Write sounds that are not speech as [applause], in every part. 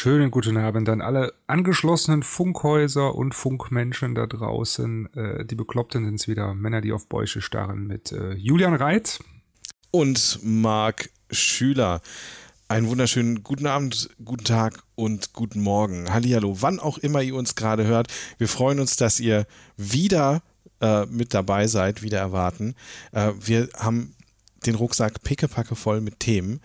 Schönen guten Abend an alle angeschlossenen Funkhäuser und Funkmenschen da draußen. Äh, die Bekloppten sind es wieder, Männer, die auf Bäuche starren mit äh, Julian Reit. Und Marc Schüler. Einen wunderschönen guten Abend, guten Tag und guten Morgen. Hallihallo, wann auch immer ihr uns gerade hört. Wir freuen uns, dass ihr wieder äh, mit dabei seid, wieder erwarten. Äh, wir haben den Rucksack pickepacke voll mit Themen.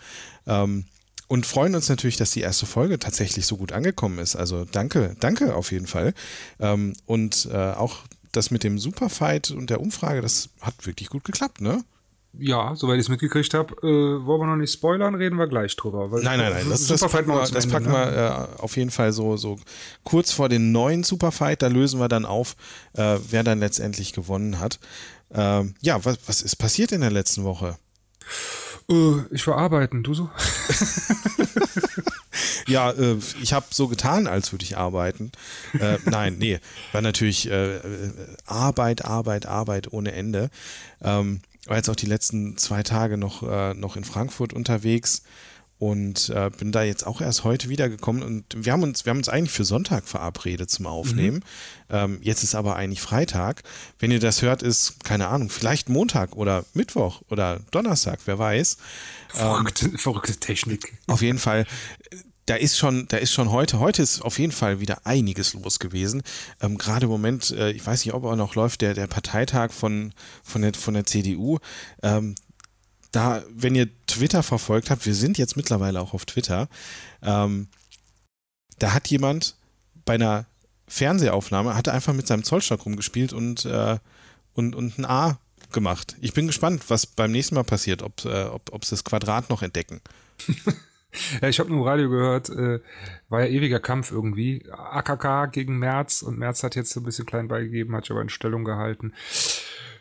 Ähm, und freuen uns natürlich, dass die erste Folge tatsächlich so gut angekommen ist. Also danke, danke auf jeden Fall. Ähm, und äh, auch das mit dem Superfight und der Umfrage, das hat wirklich gut geklappt, ne? Ja, soweit ich es mitgekriegt habe, äh, wollen wir noch nicht spoilern, reden wir gleich drüber. nein, nein, nein, das, das packen wir, das packen wir ne? äh, auf jeden Fall so, so kurz vor den neuen Superfight, da lösen wir dann auf, äh, wer dann letztendlich gewonnen hat. Ähm, ja, was, was ist passiert in der letzten Woche? Uh, ich war arbeiten, du so? [laughs] ja, äh, ich habe so getan, als würde ich arbeiten. Äh, nein, nee, war natürlich äh, Arbeit, Arbeit, Arbeit ohne Ende. Ähm, war jetzt auch die letzten zwei Tage noch, äh, noch in Frankfurt unterwegs und äh, bin da jetzt auch erst heute wiedergekommen und wir haben uns, wir haben uns eigentlich für Sonntag verabredet zum Aufnehmen. Mhm. Ähm, jetzt ist aber eigentlich Freitag. Wenn ihr das hört, ist, keine Ahnung, vielleicht Montag oder Mittwoch oder Donnerstag, wer weiß. Verrückte, ähm, verrückte Technik. Auf jeden Fall. Da ist schon, da ist schon heute, heute ist auf jeden Fall wieder einiges los gewesen. Ähm, Gerade im Moment, äh, ich weiß nicht, ob er noch läuft, der, der Parteitag von, von, der, von der CDU. Ähm, da, wenn ihr Twitter verfolgt habt, wir sind jetzt mittlerweile auch auf Twitter, ähm, da hat jemand bei einer Fernsehaufnahme, hatte einfach mit seinem Zollstock rumgespielt und, äh, und, und ein A gemacht. Ich bin gespannt, was beim nächsten Mal passiert, ob, äh, ob, ob sie das Quadrat noch entdecken. [laughs] ja, ich habe nur im Radio gehört, äh, war ja ewiger Kampf irgendwie. AKK gegen Merz und Merz hat jetzt so ein bisschen klein beigegeben, hat sich aber in Stellung gehalten.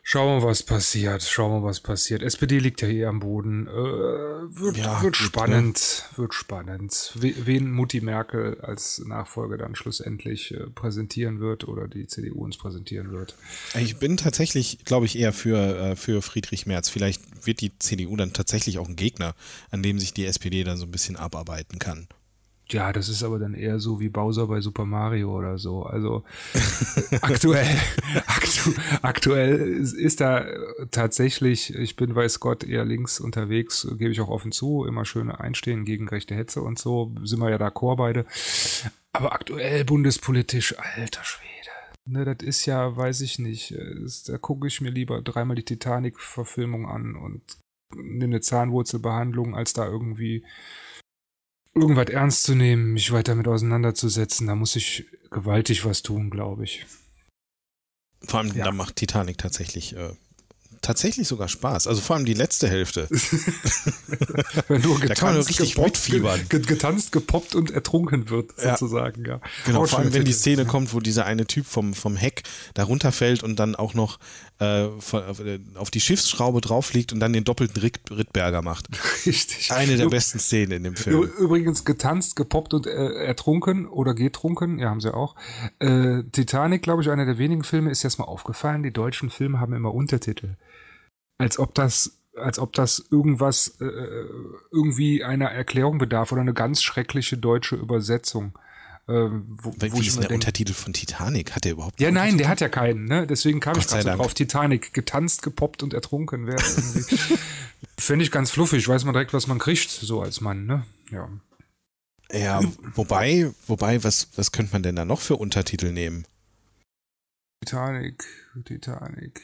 Schauen wir mal, was passiert. Schauen wir mal, was passiert. SPD liegt ja hier am Boden. Äh, wird, ja, wird spannend. Ne? Wird spannend. Wen Mutti Merkel als Nachfolger dann schlussendlich äh, präsentieren wird oder die CDU uns präsentieren wird. Ich bin tatsächlich, glaube ich, eher für, äh, für Friedrich Merz. Vielleicht wird die CDU dann tatsächlich auch ein Gegner, an dem sich die SPD dann so ein bisschen abarbeiten kann. Ja, das ist aber dann eher so wie Bowser bei Super Mario oder so. Also [laughs] aktuell, aktu aktuell ist da tatsächlich, ich bin weiß Gott eher links unterwegs, gebe ich auch offen zu, immer schön einstehen gegen rechte Hetze und so, sind wir ja d'accord beide. Aber aktuell bundespolitisch, alter Schwede. Ne, das ist ja, weiß ich nicht, ist, da gucke ich mir lieber dreimal die Titanic-Verfilmung an und nehme eine Zahnwurzelbehandlung, als da irgendwie irgendwas ernst zu nehmen, mich weiter damit auseinanderzusetzen, da muss ich gewaltig was tun, glaube ich. Vor allem, ja. da macht Titanic tatsächlich äh, tatsächlich sogar Spaß. Also vor allem die letzte Hälfte. [laughs] [laughs] Wenn du getanzt, da kann man richtig gepoppt, mitfiebern. getanzt, gepoppt und ertrunken wird, ja. sozusagen, ja. Genau, vor allem wenn die Szene ja. kommt, wo dieser eine Typ vom, vom Heck da runterfällt und dann auch noch äh, auf die Schiffsschraube drauf liegt und dann den doppelten Ritt, Rittberger macht. [laughs] Richtig. Eine der besten Szenen in dem Film. Übrigens getanzt, gepoppt und äh, ertrunken oder getrunken, ja, haben sie auch. Äh, Titanic, glaube ich, einer der wenigen Filme, ist jetzt mal aufgefallen, die deutschen Filme haben immer Untertitel als ob das als ob das irgendwas äh, irgendwie einer Erklärung bedarf oder eine ganz schreckliche deutsche Übersetzung. Äh, wo, Wie wo ist der denk, Untertitel von Titanic? Hat der überhaupt? Ja, nein, der hat ja keinen. Ne? Deswegen kam Gott ich gerade so drauf. Titanic, getanzt, gepoppt und ertrunken. [laughs] Finde ich ganz fluffig. Weiß man direkt, was man kriegt, so als Mann. Ne? Ja. Ja, wobei, wobei, was, was könnte man denn da noch für Untertitel nehmen? Titanic, Titanic.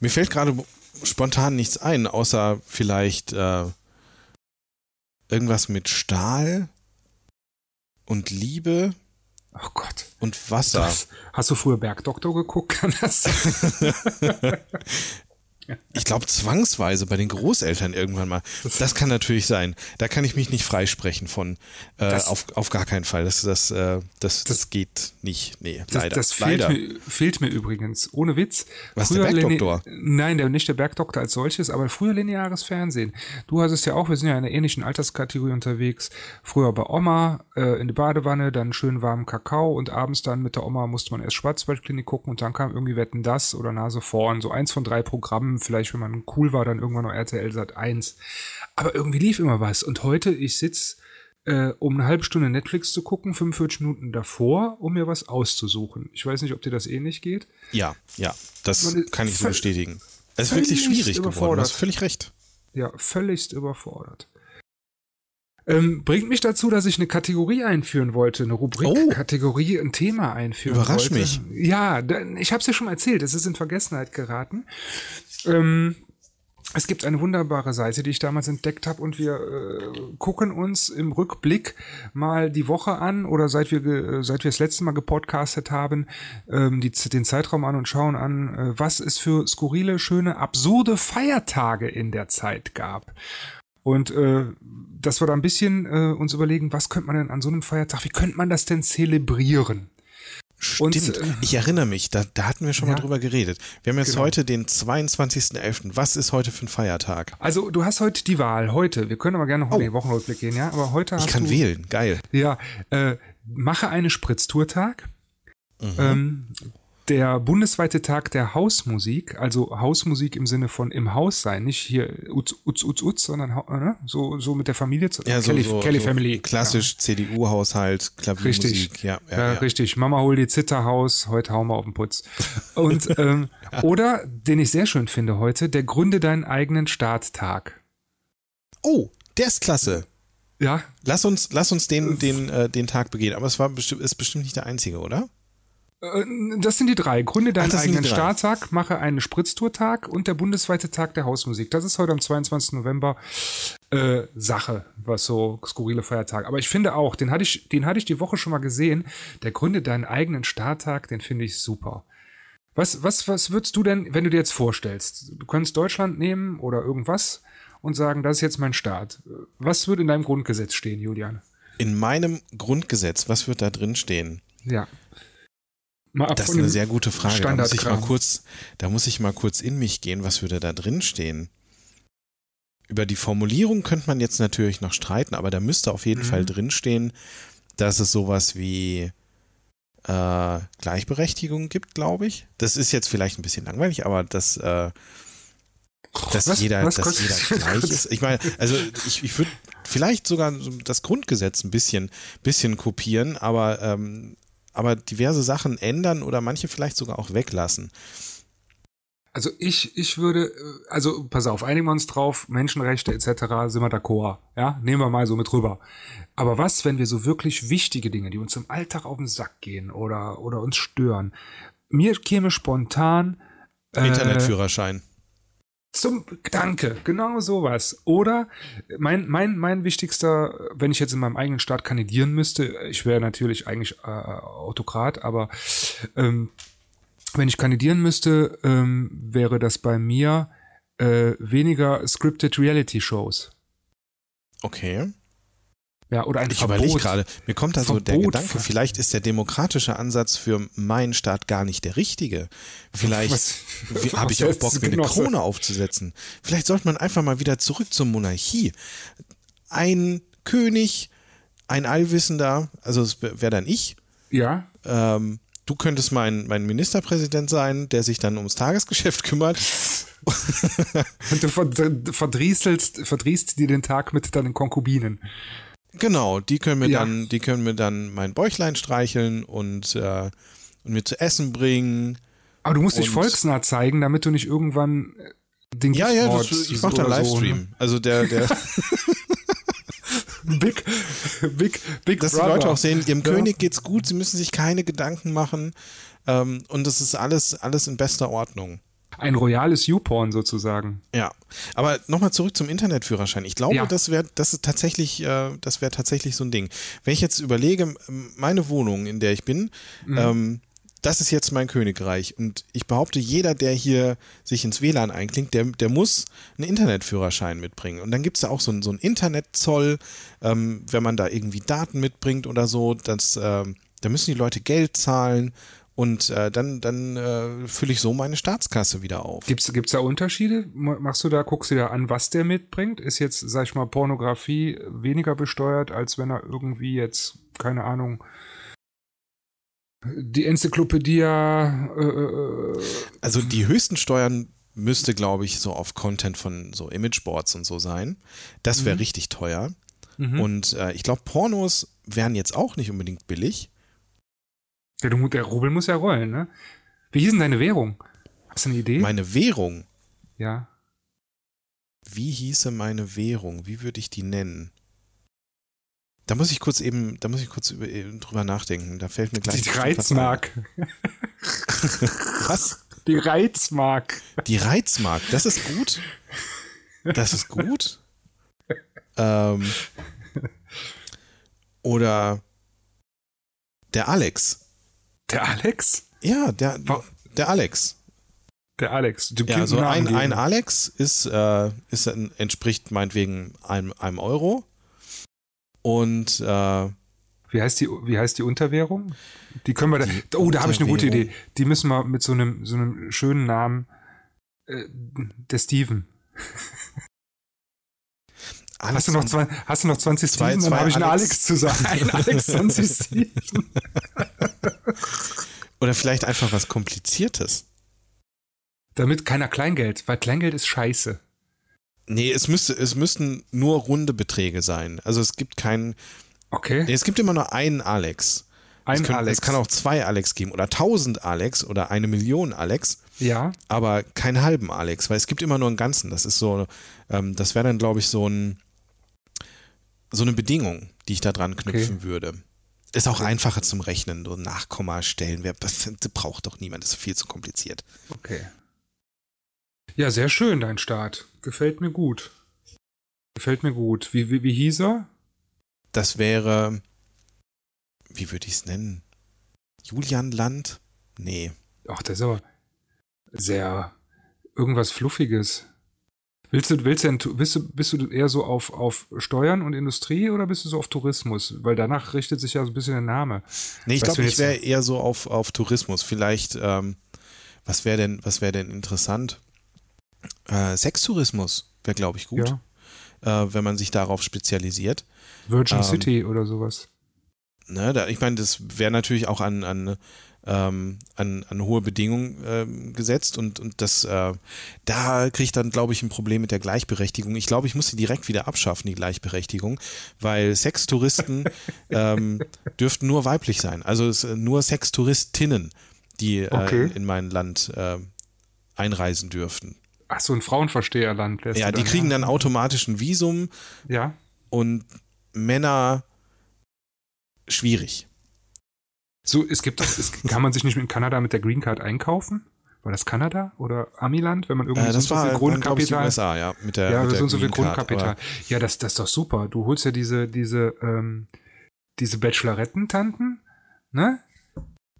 Mir fällt gerade spontan nichts ein, außer vielleicht äh, irgendwas mit Stahl und Liebe. Oh Gott. Und Wasser. Das, hast du früher Bergdoktor geguckt? [laughs] Kann das [laughs] Ich glaube zwangsweise bei den Großeltern irgendwann mal. Das kann natürlich sein. Da kann ich mich nicht freisprechen von. Äh, auf, auf gar keinen Fall. Das, das, äh, das, das geht nicht. Nee, das, leider. Das fehlt, leider. Mir, fehlt mir übrigens. Ohne Witz. Was, früher der Bergdoktor? Nein, der, nicht der Bergdoktor als solches, aber früher lineares Fernsehen. Du hast es ja auch, wir sind ja in einer ähnlichen Alterskategorie unterwegs. Früher bei Oma äh, in die Badewanne, dann schön warmen Kakao und abends dann mit der Oma musste man erst Schwarzwaldklinik gucken und dann kam irgendwie Wetten das oder Nase vorn. So eins von drei Programmen vielleicht, wenn man cool war, dann irgendwann noch RTL Sat 1. Aber irgendwie lief immer was. Und heute, ich sitze äh, um eine halbe Stunde Netflix zu gucken, 45 Minuten davor, um mir was auszusuchen. Ich weiß nicht, ob dir das ähnlich geht. Ja, ja, das kann ich so bestätigen. Es ist wirklich schwierig geworden, du hast völlig recht. Ja, völligst überfordert. Ähm, bringt mich dazu, dass ich eine Kategorie einführen wollte, eine Rubrik, oh. Kategorie, ein Thema einführen Überrasch wollte. mich. Ja, ich habe es ja schon mal erzählt, es ist in Vergessenheit geraten. Ähm, es gibt eine wunderbare Seite, die ich damals entdeckt habe und wir äh, gucken uns im Rückblick mal die Woche an oder seit wir seit wir das letzte Mal gepodcastet haben, ähm, die, den Zeitraum an und schauen an, äh, was es für skurrile, schöne, absurde Feiertage in der Zeit gab. Und äh, dass wir da ein bisschen äh, uns überlegen, was könnte man denn an so einem Feiertag, wie könnte man das denn zelebrieren? Stimmt, und, äh, ich erinnere mich, da, da hatten wir schon ja, mal drüber geredet. Wir haben jetzt genau. heute den 22.11. Was ist heute für ein Feiertag? Also du hast heute die Wahl, heute. Wir können aber gerne noch oh. in den Wochenrückblick gehen, ja. Aber heute Ich kann du, wählen, geil. Ja, äh, mache eine Spritztourtag. Mhm. Ähm, der bundesweite Tag der Hausmusik, also Hausmusik im Sinne von im Haus sein, nicht hier Utz, Utz, Utz, Utz sondern ne? so, so mit der Familie. Zu, ja, Kelly, so, Kelly so Family. Klassisch ja. CDU-Haushalt, Klaviermusik. Richtig. Ja, ja, ja, richtig. Mama hol die Zitterhaus, heute hauen wir auf den Putz. [laughs] Und, ähm, oder, den ich sehr schön finde heute, der Gründe deinen eigenen Starttag. Oh, der ist klasse. Ja. Lass uns, lass uns den, den, äh, den Tag begehen. Aber es war bestimmt, ist bestimmt nicht der einzige, oder? Äh, das sind die drei. Gründe deinen Ach, eigenen Starttag, mache einen Spritztourtag und der bundesweite Tag der Hausmusik. Das ist heute am 22. November äh, Sache, was so skurrile Feiertage. Aber ich finde auch, den hatte ich, den hatte ich die Woche schon mal gesehen. Der Gründe deinen eigenen Starttag, den finde ich super. Was, was, was würdest du denn, wenn du dir jetzt vorstellst? Du könntest Deutschland nehmen oder irgendwas und sagen, das ist jetzt mein Start. Was würde in deinem Grundgesetz stehen, Julian? In meinem Grundgesetz, was wird da drin stehen? Ja. Das ist eine sehr gute Frage. Da muss, ich mal kurz, da muss ich mal kurz in mich gehen, was würde da drin stehen. Über die Formulierung könnte man jetzt natürlich noch streiten, aber da müsste auf jeden mhm. Fall drinstehen, dass es sowas wie äh, Gleichberechtigung gibt, glaube ich. Das ist jetzt vielleicht ein bisschen langweilig, aber das, äh, dass was, jeder, was dass jeder [laughs] gleich ist. Ich meine, also ich, ich würde vielleicht sogar das Grundgesetz ein bisschen, bisschen kopieren, aber, ähm, aber diverse Sachen ändern oder manche vielleicht sogar auch weglassen. Also ich, ich würde, äh, also pass auf, einigen wir uns drauf, Menschenrechte etc. sind wir d'accord, ja, nehmen wir mal so mit rüber. Aber was, wenn wir so wirklich wichtige Dinge, die uns im Alltag auf den Sack gehen oder, oder uns stören, mir käme spontan äh, Internetführerschein. Zum Danke, genau sowas. Oder mein, mein, mein wichtigster, wenn ich jetzt in meinem eigenen Staat kandidieren müsste, ich wäre natürlich eigentlich äh, Autokrat, aber ähm, wenn ich kandidieren müsste, ähm, wäre das bei mir äh, weniger scripted Reality Shows. Okay. Ja, oder ein ich überlege gerade, mir kommt da so der Gedanke, vielleicht ist der demokratische Ansatz für meinen Staat gar nicht der richtige. Vielleicht [laughs] habe ich auch Bock, mir eine Krone aufzusetzen. Vielleicht sollte man einfach mal wieder zurück zur Monarchie. Ein König, ein Allwissender, also es wäre dann ich. Ja. Ähm, du könntest mein, mein Ministerpräsident sein, der sich dann ums Tagesgeschäft [laughs] kümmert. Und du verdrieselst, verdrießt dir den Tag mit deinen Konkubinen. Genau, die können mir ja. dann, die können mir dann mein Bäuchlein streicheln und, äh, und mir zu essen bringen. Aber du musst dich volksnah zeigen, damit du nicht irgendwann äh, den Ja, ja, das, ich mach da Livestream. So, ne? Also der, der [laughs] Big, Big, Big Dass Brother. die Leute auch sehen, ihrem ja. König geht's gut, sie müssen sich keine Gedanken machen ähm, und das ist alles, alles in bester Ordnung. Ein royales YouPorn sozusagen. Ja, aber nochmal zurück zum Internetführerschein. Ich glaube, ja. das wäre das ist tatsächlich, äh, das wäre tatsächlich so ein Ding. Wenn ich jetzt überlege, meine Wohnung, in der ich bin, mhm. ähm, das ist jetzt mein Königreich. Und ich behaupte, jeder, der hier sich ins WLAN einklingt, der, der muss einen Internetführerschein mitbringen. Und dann gibt es da auch so, so einen Internetzoll, ähm, wenn man da irgendwie Daten mitbringt oder so, das, äh, da müssen die Leute Geld zahlen und äh, dann, dann äh, fülle ich so meine Staatskasse wieder auf. Gibt es da Unterschiede? Machst du da, guckst du da an, was der mitbringt? Ist jetzt, sag ich mal, Pornografie weniger besteuert, als wenn er irgendwie jetzt, keine Ahnung, die Enzyklopädie. Äh, äh, also die höchsten Steuern müsste, glaube ich, so auf Content von so Imageboards und so sein. Das wäre mhm. richtig teuer. Mhm. Und äh, ich glaube, Pornos wären jetzt auch nicht unbedingt billig. Der, der Rubel muss ja rollen, ne? Wie hieß denn deine Währung? Hast du eine Idee? Meine Währung? Ja. Wie hieße meine Währung? Wie würde ich die nennen? Da muss ich kurz eben, da muss ich kurz über, äh, drüber nachdenken. Da fällt mir gleich. Die Reizmark. Was? Die Reizmark. Die Reizmark, das ist gut. Das ist gut. ähm, oder der Alex. Der Alex? Ja, der, der Alex. Der Alex. Du ja, also ein, ein Alex ist, äh, ist, entspricht meinetwegen einem, einem Euro. Und äh, wie heißt die, wie heißt die Unterwährung? Die können wir da. Oh, da habe ich eine gute Idee. Die müssen wir mit so einem, so einem schönen Namen. Äh, der Steven. Hast du, noch zwei, hast du noch 20 zwei, Steven? Dann habe ich einen Alex zu sagen. [laughs] Ein Alex 20 Steven. [laughs] Oder vielleicht einfach was Kompliziertes. Damit keiner Kleingeld, weil Kleingeld ist scheiße. Nee, es müsste, es müssten nur runde Beträge sein. Also es gibt keinen. Okay. Nee, es gibt immer nur einen Alex. Ein es, können, Alex. es kann auch zwei Alex geben oder tausend Alex oder eine Million Alex. Ja. Aber keinen halben Alex, weil es gibt immer nur einen ganzen. Das ist so, ähm, das wäre dann, glaube ich, so ein so eine Bedingung, die ich da dran knüpfen okay. würde. Ist auch einfacher zum Rechnen, so Nachkommastellen. Wer, das braucht doch niemand, das ist viel zu kompliziert. Okay. Ja, sehr schön, dein Start. Gefällt mir gut. Gefällt mir gut. Wie, wie, wie hieß er? Das wäre, wie würde ich es nennen? Julian Land? Nee. Ach, das ist aber sehr irgendwas Fluffiges. Willst du, willst du, bist du, bist du eher so auf, auf Steuern und Industrie oder bist du so auf Tourismus? Weil danach richtet sich ja so ein bisschen der Name. Nee, ich glaube, ich wäre eher so auf, auf Tourismus. Vielleicht, ähm, was wäre denn, was wäre denn interessant? Äh, Sextourismus wäre, glaube ich, gut, ja. äh, wenn man sich darauf spezialisiert. Virgin ähm, City oder sowas. Ne, da, ich meine, das wäre natürlich auch an, an, ähm, an, an hohe Bedingungen ähm, gesetzt und, und das, äh, da kriege ich dann, glaube ich, ein Problem mit der Gleichberechtigung. Ich glaube, ich muss sie direkt wieder abschaffen, die Gleichberechtigung, weil Sextouristen [laughs] ähm, dürften nur weiblich sein. Also es, nur Sextouristinnen, die äh, okay. in, in mein Land äh, einreisen dürften. Ach so, ein Frauenversteherland. Ja, die dann, kriegen dann automatisch ein Visum. Ja. Und Männer schwierig. So, es gibt das, es, kann man sich nicht in Kanada mit der Green Card einkaufen? War das Kanada oder Amiland, wenn man irgendwie äh, das so war, viel Grundkapital? USA, ja, mit der, ja, mit so, der so viel Grundkapital. ja, das, das ist doch super. Du holst ja diese, diese, ähm, diese Bachelorettentanten, ne?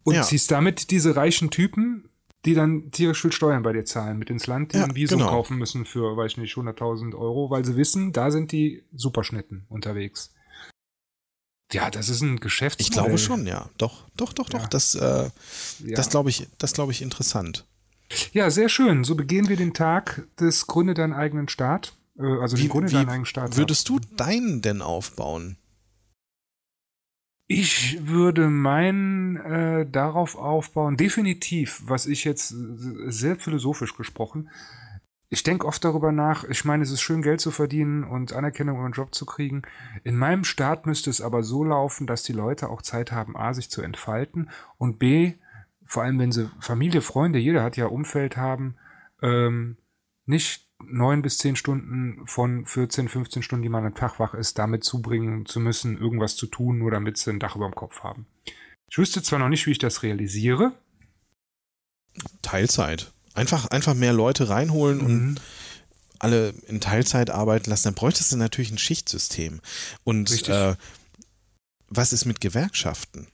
Und ja. ziehst damit diese reichen Typen die dann tierisch viel Steuern bei dir zahlen, mit ins Land, die ja, ein Visum genau. kaufen müssen für, weiß ich nicht, 100.000 Euro, weil sie wissen, da sind die Superschnitten unterwegs. Ja, das ist ein Geschäft. Ich glaube schon, ja. Doch, doch, doch, doch. Ja. Das, äh, ja. das glaube ich, das glaube ich interessant. Ja, sehr schön. So begehen wir den Tag des Gründe deinen eigenen Staat. Äh, also wie, Gründe deinen eigenen Staat. Würdest du deinen denn aufbauen? Ich würde meinen äh, darauf aufbauen, definitiv, was ich jetzt sehr philosophisch gesprochen. Ich denke oft darüber nach, ich meine, es ist schön, Geld zu verdienen und Anerkennung über einen Job zu kriegen. In meinem Staat müsste es aber so laufen, dass die Leute auch Zeit haben, A, sich zu entfalten und B, vor allem wenn sie Familie, Freunde, jeder hat ja Umfeld haben, ähm, nicht neun bis zehn Stunden von 14, 15 Stunden, die man am Tag wach ist, damit zubringen zu müssen, irgendwas zu tun, nur damit sie ein Dach über dem Kopf haben. Ich wüsste zwar noch nicht, wie ich das realisiere. Teilzeit. Einfach, einfach mehr Leute reinholen mhm. und alle in Teilzeit arbeiten lassen. Dann bräuchtest du natürlich ein Schichtsystem. Und äh, was ist mit Gewerkschaften?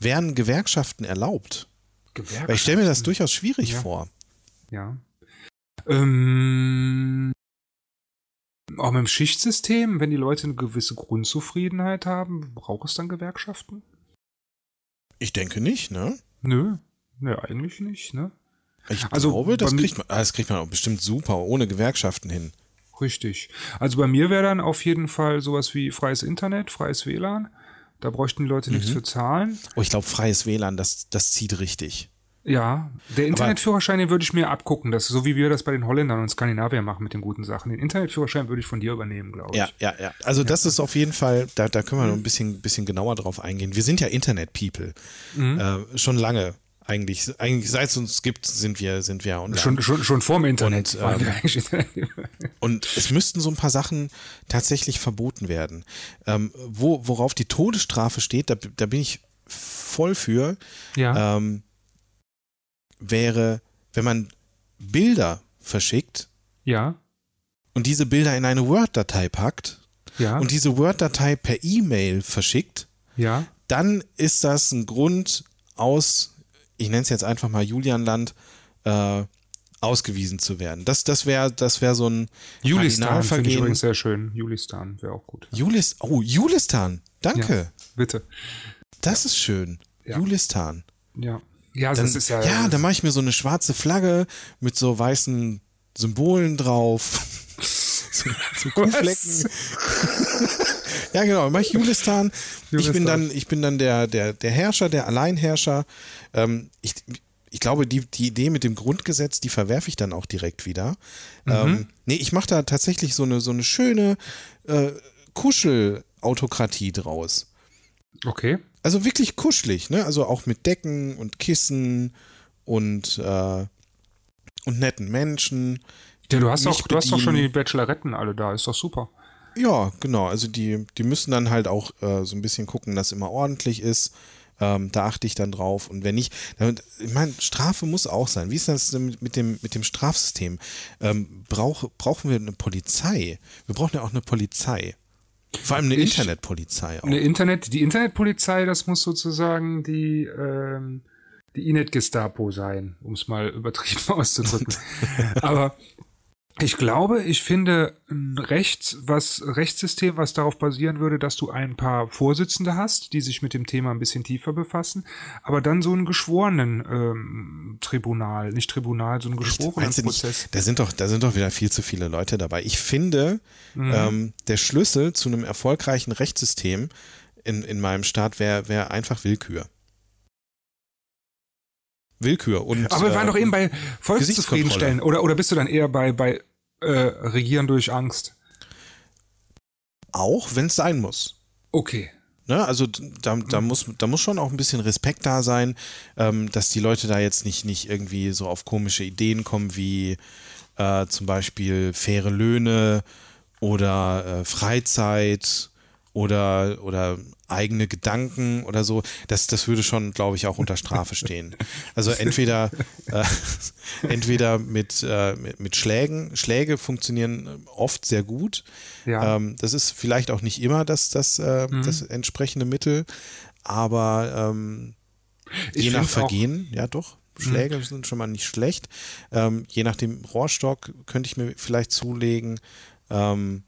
Wären Gewerkschaften erlaubt? Gewerkschaften? Weil ich stelle mir das durchaus schwierig ja. vor. Ja. Ähm, auch mit dem Schichtsystem, wenn die Leute eine gewisse Grundzufriedenheit haben, braucht es dann Gewerkschaften? Ich denke nicht, ne? Nö, ne, eigentlich nicht, ne? Ich also glaube, das kriegt, man, das kriegt man auch bestimmt super ohne Gewerkschaften hin. Richtig. Also bei mir wäre dann auf jeden Fall sowas wie freies Internet, freies WLAN. Da bräuchten die Leute mhm. nichts für zahlen. Oh, ich glaube, freies WLAN, das, das zieht richtig. Ja, der Internetführerschein, den würde ich mir abgucken. Das so wie wir das bei den Holländern und Skandinaviern machen mit den guten Sachen. Den Internetführerschein würde ich von dir übernehmen, glaube ich. Ja, ja, ja. Also ja. das ist auf jeden Fall, da, da können wir noch ein bisschen, bisschen genauer drauf eingehen. Wir sind ja Internet-People. Mhm. Äh, schon lange. Eigentlich, eigentlich seit es uns gibt, sind wir, sind wir online. Schon, schon, schon vorm Internet. Und, ähm, [laughs] und es müssten so ein paar Sachen tatsächlich verboten werden. Ähm, wo, worauf die Todesstrafe steht, da, da bin ich voll für. Ja. Ähm, wäre, wenn man Bilder verschickt. Ja. Und diese Bilder in eine Word-Datei packt. Ja. Und diese Word-Datei per E-Mail verschickt. Ja. Dann ist das ein Grund aus, ich nenne es jetzt einfach mal Julianland, äh, ausgewiesen zu werden. Das, das wäre das wär so ein Julistan finde ich übrigens sehr schön. Julistan wäre auch gut. Julis, oh, Julistan. Danke. Ja, bitte. Das ja. ist schön. Ja. Julistan. Ja. Ja, dann, das ist ja. Ja, dann mache ich mir so eine schwarze Flagge mit so weißen Symbolen drauf. [laughs] so, so Kuhflecken. [laughs] ja, genau. Mache ich Julistan. Julistan. Ich bin dann, ich bin dann der, der, der Herrscher, der Alleinherrscher. Ähm, ich, ich glaube, die, die Idee mit dem Grundgesetz, die verwerfe ich dann auch direkt wieder. Mhm. Ähm, nee, ich mache da tatsächlich so eine, so eine schöne äh, Kuschelautokratie draus. Okay. Also wirklich kuschelig, ne? Also auch mit Decken und Kissen und, äh, und netten Menschen. Ja, du hast, auch, du hast doch schon die Bacheloretten alle da, ist doch super. Ja, genau. Also die, die müssen dann halt auch äh, so ein bisschen gucken, dass immer ordentlich ist. Ähm, da achte ich dann drauf. Und wenn nicht, dann, ich meine, Strafe muss auch sein. Wie ist das mit dem, mit dem Strafsystem? Ähm, brauch, brauchen wir eine Polizei? Wir brauchen ja auch eine Polizei. Vor allem eine ich, Internetpolizei auch. Eine Internet, die Internetpolizei, das muss sozusagen die, ähm, die Inet-Gestapo sein, um es mal übertrieben [laughs] auszudrücken. [laughs] Aber ich glaube, ich finde ein Rechts, was, Rechtssystem, was darauf basieren würde, dass du ein paar Vorsitzende hast, die sich mit dem Thema ein bisschen tiefer befassen, aber dann so ein geschworenen ähm, Tribunal, nicht Tribunal, so ein geschworenen Prozess. Nicht, da sind doch, da sind doch wieder viel zu viele Leute dabei. Ich finde, mhm. ähm, der Schlüssel zu einem erfolgreichen Rechtssystem in, in meinem Staat wäre wär einfach Willkür. Willkür. Und, Aber wir waren äh, doch eben bei Volkszufriedenstellen. Oder, oder bist du dann eher bei, bei äh, Regieren durch Angst? Auch, wenn es sein muss. Okay. Ne, also da, da, muss, da muss schon auch ein bisschen Respekt da sein, ähm, dass die Leute da jetzt nicht, nicht irgendwie so auf komische Ideen kommen wie äh, zum Beispiel faire Löhne oder äh, Freizeit oder, oder eigene Gedanken oder so, das, das würde schon, glaube ich, auch unter Strafe stehen. Also entweder, äh, [laughs] entweder mit, äh, mit, mit, Schlägen. Schläge funktionieren oft sehr gut. Ja. Ähm, das ist vielleicht auch nicht immer das, das, äh, mhm. das entsprechende Mittel, aber ähm, je nach Vergehen, ja doch. Schläge mhm. sind schon mal nicht schlecht. Ähm, je nach dem Rohrstock könnte ich mir vielleicht zulegen. Ähm,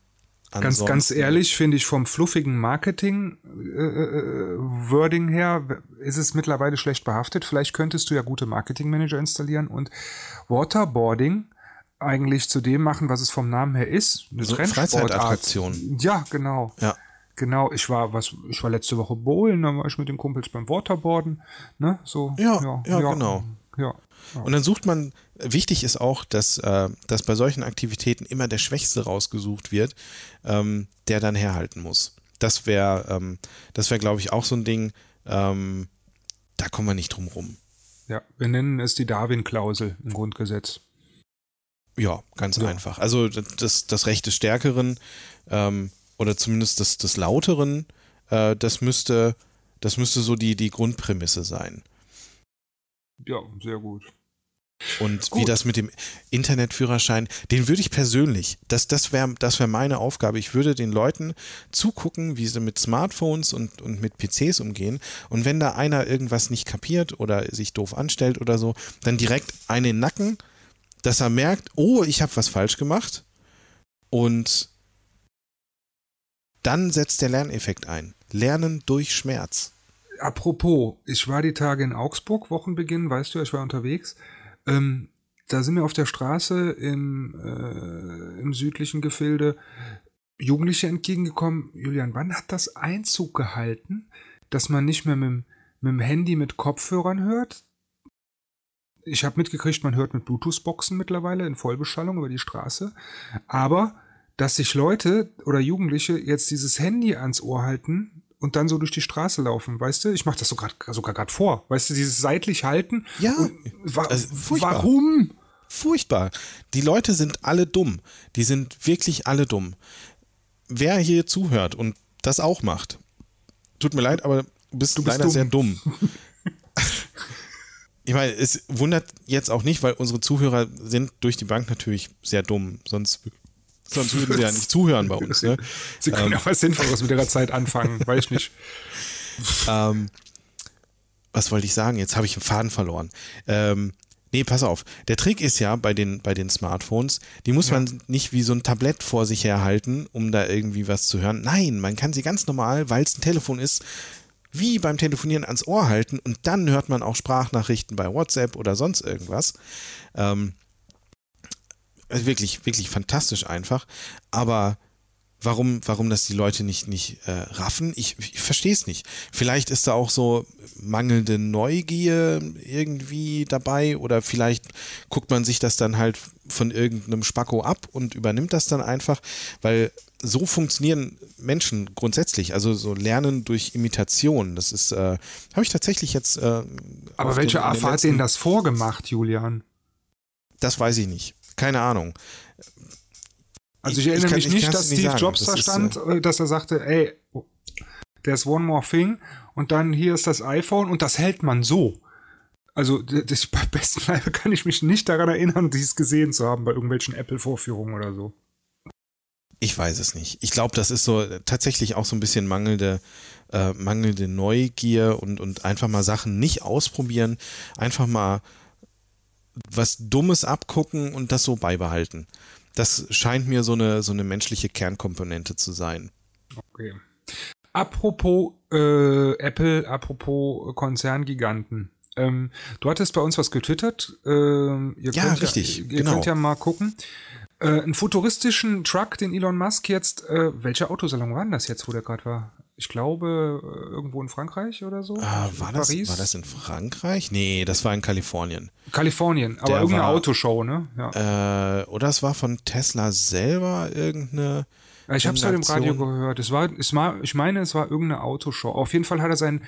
Ganz, ganz ehrlich finde ich vom fluffigen Marketing-Wording äh, äh her ist es mittlerweile schlecht behaftet. Vielleicht könntest du ja gute Marketing-Manager installieren und Waterboarding eigentlich zu dem machen, was es vom Namen her ist. Eine so Freizeitattraktion. Ja, genau. Ja. Genau, ich war was, ich war letzte Woche bowlen, dann war ich mit den Kumpels beim Waterboarden, ne, so. Ja, ja, ja, ja genau. Ja. Und dann sucht man, wichtig ist auch, dass, äh, dass bei solchen Aktivitäten immer der Schwächste rausgesucht wird, ähm, der dann herhalten muss. Das wäre, ähm, das wäre, glaube ich, auch so ein Ding, ähm, da kommen wir nicht drum rum. Ja, wir nennen es die Darwin-Klausel im Grundgesetz. Ja, ganz ja. einfach. Also das, das Recht des Stärkeren ähm, oder zumindest des, des Lauteren, äh, das müsste, das müsste so die, die Grundprämisse sein. Ja, sehr gut. Und Gut. wie das mit dem Internetführerschein, den würde ich persönlich, das, das wäre das wär meine Aufgabe. Ich würde den Leuten zugucken, wie sie mit Smartphones und, und mit PCs umgehen. Und wenn da einer irgendwas nicht kapiert oder sich doof anstellt oder so, dann direkt einen in den Nacken, dass er merkt, oh, ich habe was falsch gemacht. Und dann setzt der Lerneffekt ein. Lernen durch Schmerz. Apropos, ich war die Tage in Augsburg, Wochenbeginn, weißt du, ich war unterwegs. Ähm, da sind mir auf der Straße im, äh, im südlichen Gefilde Jugendliche entgegengekommen. Julian, wann hat das Einzug gehalten, dass man nicht mehr mit, mit dem Handy mit Kopfhörern hört, ich habe mitgekriegt, man hört mit Bluetooth-Boxen mittlerweile in Vollbeschallung über die Straße. Aber dass sich Leute oder Jugendliche jetzt dieses Handy ans Ohr halten und dann so durch die Straße laufen, weißt du? Ich mache das so grad, sogar gerade vor, weißt du, dieses seitlich halten. Ja, wa also furchtbar. warum? Furchtbar. Die Leute sind alle dumm. Die sind wirklich alle dumm. Wer hier zuhört und das auch macht, tut mir leid, aber du bist, Du bist leider dumm. sehr dumm. [laughs] ich meine, es wundert jetzt auch nicht, weil unsere Zuhörer sind durch die Bank natürlich sehr dumm. Sonst, sonst würden sie ja nicht zuhören bei uns. Ne? [laughs] Sie können auch was Sinnvolles mit ihrer Zeit anfangen, [laughs] weiß ich nicht. Ähm, was wollte ich sagen? Jetzt habe ich einen Faden verloren. Ähm, nee, pass auf. Der Trick ist ja bei den, bei den Smartphones, die muss Ja. man nicht wie so ein Tablett vor sich herhalten, um da irgendwie was zu hören. Nein, man kann sie ganz normal, weil es ein Telefon ist, wie beim Telefonieren ans Ohr halten und dann hört man auch Sprachnachrichten bei WhatsApp oder sonst irgendwas. Ähm, also wirklich, wirklich fantastisch einfach. Aber warum, warum das die Leute nicht, nicht äh, raffen, ich, ich verstehe es nicht. Vielleicht ist da auch so mangelnde Neugier irgendwie dabei oder vielleicht guckt man sich das dann halt von irgendeinem Spacko ab und übernimmt das dann einfach, weil so funktionieren Menschen grundsätzlich, also so Lernen durch Imitation. Das ist, äh, habe ich tatsächlich jetzt. Äh, Aber welche den- AFA hat denen das vorgemacht, Julian? Das weiß ich nicht. Keine Ahnung. Also ich Ich- ich erinnere kann- mich ich nicht, dass nicht Steve sagen. Jobs Das da ist, stand, äh, dass er sagte, ey, there's one more thing und dann hier ist das iPhone und das hält man so. Also das, bei besten Leibe [laughs] kann ich mich nicht daran erinnern, dies gesehen zu haben bei irgendwelchen Apple-Vorführungen oder so. Ich weiß es nicht. Ich glaube, das ist so äh, tatsächlich auch so ein bisschen mangelnde, äh, mangelnde Neugier und, und einfach mal Sachen nicht ausprobieren, einfach mal was Dummes abgucken und das so beibehalten. Das scheint mir so eine, so eine menschliche Kernkomponente zu sein. Okay. Apropos äh, Apple, apropos Konzerngiganten. Ähm, du hattest bei uns was getwittert. Ähm, ihr Ja, könnt richtig, Ja, ihr genau. könnt ja mal gucken. Äh, einen futuristischen Truck, den Elon Musk jetzt, äh, welcher Autosalon war denn das jetzt, wo der gerade war? Ich glaube, äh, irgendwo in Frankreich oder so. Ah, war, das, Paris? war das in Frankreich? Nee, das war in Kalifornien. Kalifornien, aber Der irgendeine war- Autoshow, ne? Ja. Äh, oder es war von Tesla selber irgendeine. ich habe es halt im Radio gehört. Es war, es war, ich meine, es war irgendeine Autoshow. Auf jeden Fall hat er seinen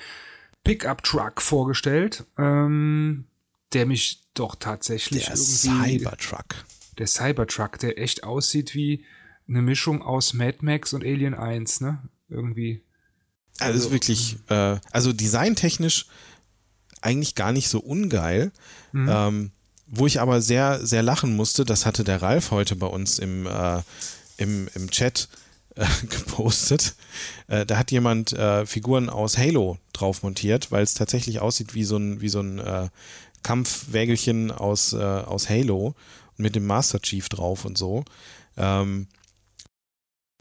Pickup-Truck vorgestellt, ähm, der mich doch tatsächlich Der irgendwie. Cybertruck. Der Cybertruck, der echt aussieht wie eine Mischung aus Mad Max und Alien 1, ne? Irgendwie. Also, das ist wirklich, äh, also designtechnisch eigentlich gar nicht so ungeil. Ähm, wo ich aber sehr, sehr lachen musste, das hatte der Ralf heute bei uns im, äh, im, im Chat äh, [laughs] gepostet. Äh, da hat jemand äh, Figuren aus Halo drauf montiert, weil es tatsächlich aussieht wie so ein, wie so ein äh, Kampfwägelchen aus, äh, aus Halo mit dem Master Chief drauf und so. Ähm,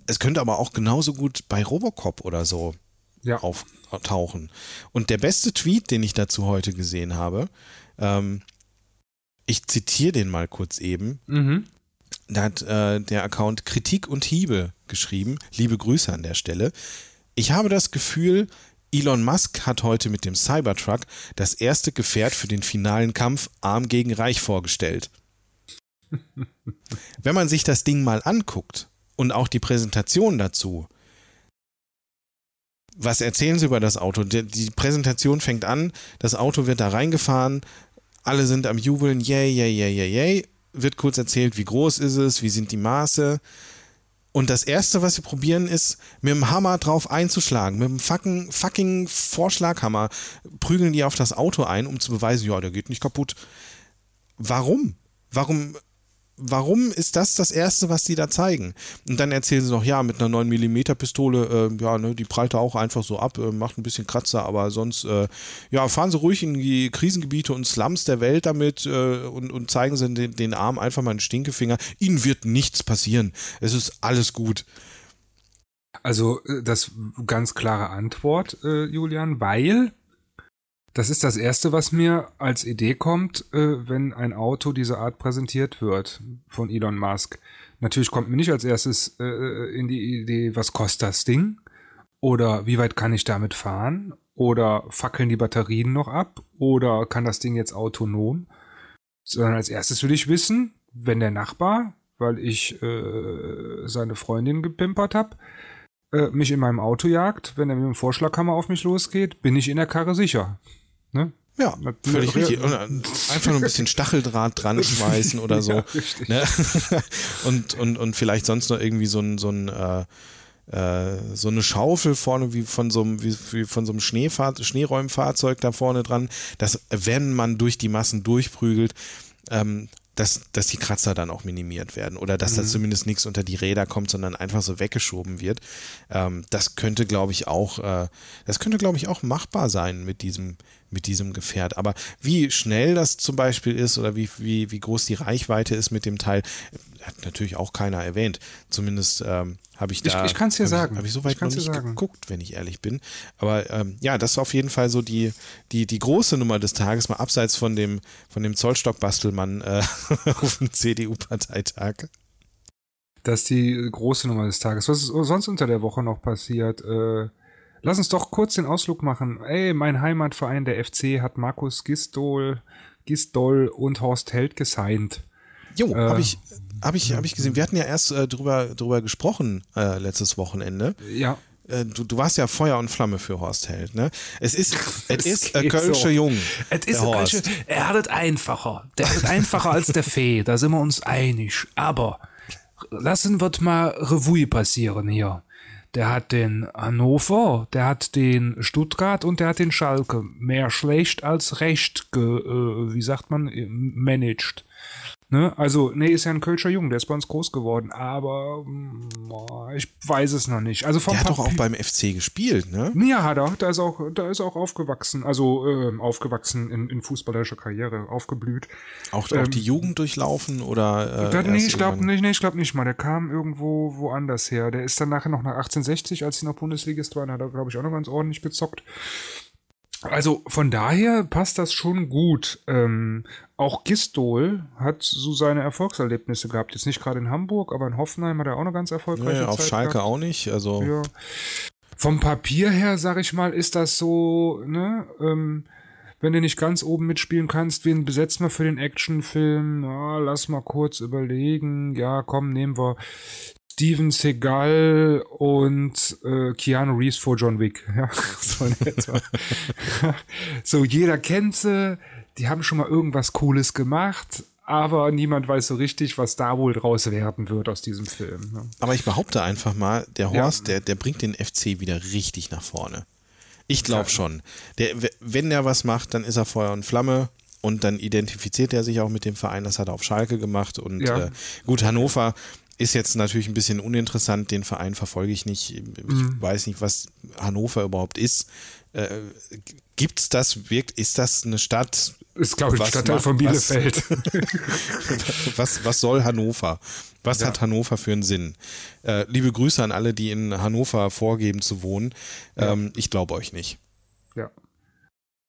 es könnte aber auch genauso gut bei Robocop oder so Ja. auftauchen. Und der beste Tweet, den ich dazu heute gesehen habe, ähm, ich zitiere den mal kurz eben. Mhm. Da hat äh, der Account Kritik und Hiebe geschrieben. Liebe Grüße an der Stelle. Ich habe das Gefühl, Elon Musk hat heute mit dem Cybertruck das erste Gefährt für den finalen Kampf Arm gegen Reich vorgestellt. [laughs] Wenn man sich das Ding mal anguckt und auch die Präsentation dazu, was erzählen Sie über das Auto? Die, die Präsentation fängt an, das Auto wird da reingefahren, alle sind am Jubeln, yay, yay, yay, yay, yay. Wird kurz erzählt, wie groß ist es, wie sind die Maße. Und das Erste, was sie probieren, ist, mit dem Hammer drauf einzuschlagen. Mit dem fucking, fucking Vorschlaghammer prügeln die auf das Auto ein, um zu beweisen, ja, der geht nicht kaputt. Warum? Warum, warum ist das das Erste, was die da zeigen? Und dann erzählen sie noch, ja, mit einer 9mm Pistole, äh, ja, ne, die prallt er auch einfach so ab, äh, macht ein bisschen Kratzer, aber sonst, äh, ja, fahren sie ruhig in die Krisengebiete und Slums der Welt damit äh, und, und zeigen sie den, den Arm einfach mal einen Stinkefinger. Ihnen wird nichts passieren. Es ist alles gut. Also, äh, das ganz klare Antwort, äh, Julian, weil das ist das Erste, was mir als Idee kommt, äh, wenn ein Auto dieser Art präsentiert wird von Elon Musk. Natürlich kommt mir nicht als erstes äh, in die Idee, was kostet das Ding? Oder wie weit kann ich damit fahren? Oder fackeln die Batterien noch ab? Oder kann das Ding jetzt autonom? sondern als erstes will ich wissen, wenn der Nachbar, weil ich äh, seine Freundin gepimpert habe, äh, mich in meinem Auto jagt, wenn er mit dem Vorschlaghammer auf mich losgeht, bin ich in der Karre sicher. Ne? Ja, völlig richtig. Und einfach nur ein bisschen Stacheldraht dran [laughs] schmeißen oder so. [laughs] Ja, ne? [laughs] und, und, und vielleicht sonst noch irgendwie so ein, so ein äh, äh, so eine Schaufel vorne wie von so einem, wie, wie von so einem Schneefahr Schneeräumfahrzeug da vorne dran, dass wenn man durch die Massen durchprügelt, ähm, dass, dass die Kratzer dann auch minimiert werden oder dass mhm. da zumindest nichts unter die Räder kommt, sondern einfach so weggeschoben wird. Ähm, das könnte, glaube ich, auch, äh, das könnte, glaube ich, auch machbar sein mit diesem, mit diesem Gefährt. Aber wie schnell das zum Beispiel ist oder wie, wie, wie groß die Reichweite ist mit dem Teil, hat natürlich auch keiner erwähnt. Zumindest ähm, habe ich da. Ich, ich kann es dir sagen. Habe ich soweit noch nicht sagen. geguckt, wenn ich ehrlich bin. Aber ähm, ja, das ist auf jeden Fall so die, die, die große Nummer des Tages, mal abseits von dem, von dem Zollstock-Bastelmann äh, [laughs] auf dem CDU-Parteitag. Das ist die große Nummer des Tages. Was ist sonst unter der Woche noch passiert? Äh, lass uns doch kurz den Ausflug machen. Ey, mein Heimatverein, der FC, hat Markus Gistol, Gistol und Horst Held gesigned. Jo, äh, habe ich, hab ich, hab ich gesehen. Wir hatten ja erst äh, drüber, drüber gesprochen äh, letztes Wochenende. Ja. Äh, du, du warst ja Feuer und Flamme für Horst Held, ne? Es ist, [laughs] es ist ein Kölsche so. Jung. Es ist ein Kölsche, er hat es einfacher. Der hat es einfacher als der Fee, da sind wir uns einig. Aber lassen wir mal Revue passieren hier. Der hat den Hannover, der hat den Stuttgart und der hat den Schalke. Mehr schlecht als recht, ge, äh, wie sagt man, managed. Ne? Also, nee, ist ja ein Kölscher Jung, der ist bei uns groß geworden, aber boah, ich weiß es noch nicht. Also vom der hat doch auch beim FC gespielt, ne? Ja, hat er. Da ist auch, da ist auch aufgewachsen, also äh, aufgewachsen in, in fußballerischer Karriere, aufgeblüht. Auch, ähm, auch die Jugend durchlaufen oder? Äh, da, nee, ich glaube nicht, nee, ich glaube nicht mal. Der kam irgendwo woanders her. Der ist dann nachher noch nach 1860, als sie noch Bundesligist waren, hat er, glaube ich, auch noch ganz ordentlich gezockt. Also von daher passt das schon gut. Ähm, auch Gistol hat so seine Erfolgserlebnisse gehabt. Jetzt nicht gerade in Hamburg, aber in Hoffenheim hat er auch eine ganz erfolgreiche nee, auf Zeit Schalke gehabt. auch nicht. Also ja. vom Papier her, sag ich mal, ist das so, ne? Ähm, wenn du nicht ganz oben mitspielen kannst, wen besetzt man für den Actionfilm? Ja, lass mal kurz überlegen. Ja, komm, nehmen wir Steven Seagal und äh, Keanu Reeves vor John Wick. [laughs] Ja, so [laughs] so, jeder kennt sie, die haben schon mal irgendwas Cooles gemacht, aber niemand weiß so richtig, was da wohl draus werden wird aus diesem Film. Ne? Aber ich behaupte einfach mal, der Horst, ja. der, der bringt den FC wieder richtig nach vorne. Ich glaube schon. Der, wenn der was macht, dann ist er Feuer und Flamme und dann identifiziert er sich auch mit dem Verein. Das hat er auf Schalke gemacht und ja. äh, gut, Hannover ist jetzt natürlich ein bisschen uninteressant, den Verein verfolge ich nicht. Ich mhm. weiß nicht, was Hannover überhaupt ist. Äh, es das, wirkt, ist das eine Stadt? Ist, glaube ich, Stadtteil von Bielefeld. Was, [laughs] was, was, soll Hannover? Was ja. hat Hannover für einen Sinn? Äh, liebe Grüße an alle, die in Hannover vorgeben zu wohnen. Ähm, ja. Ich glaube euch nicht. Ja,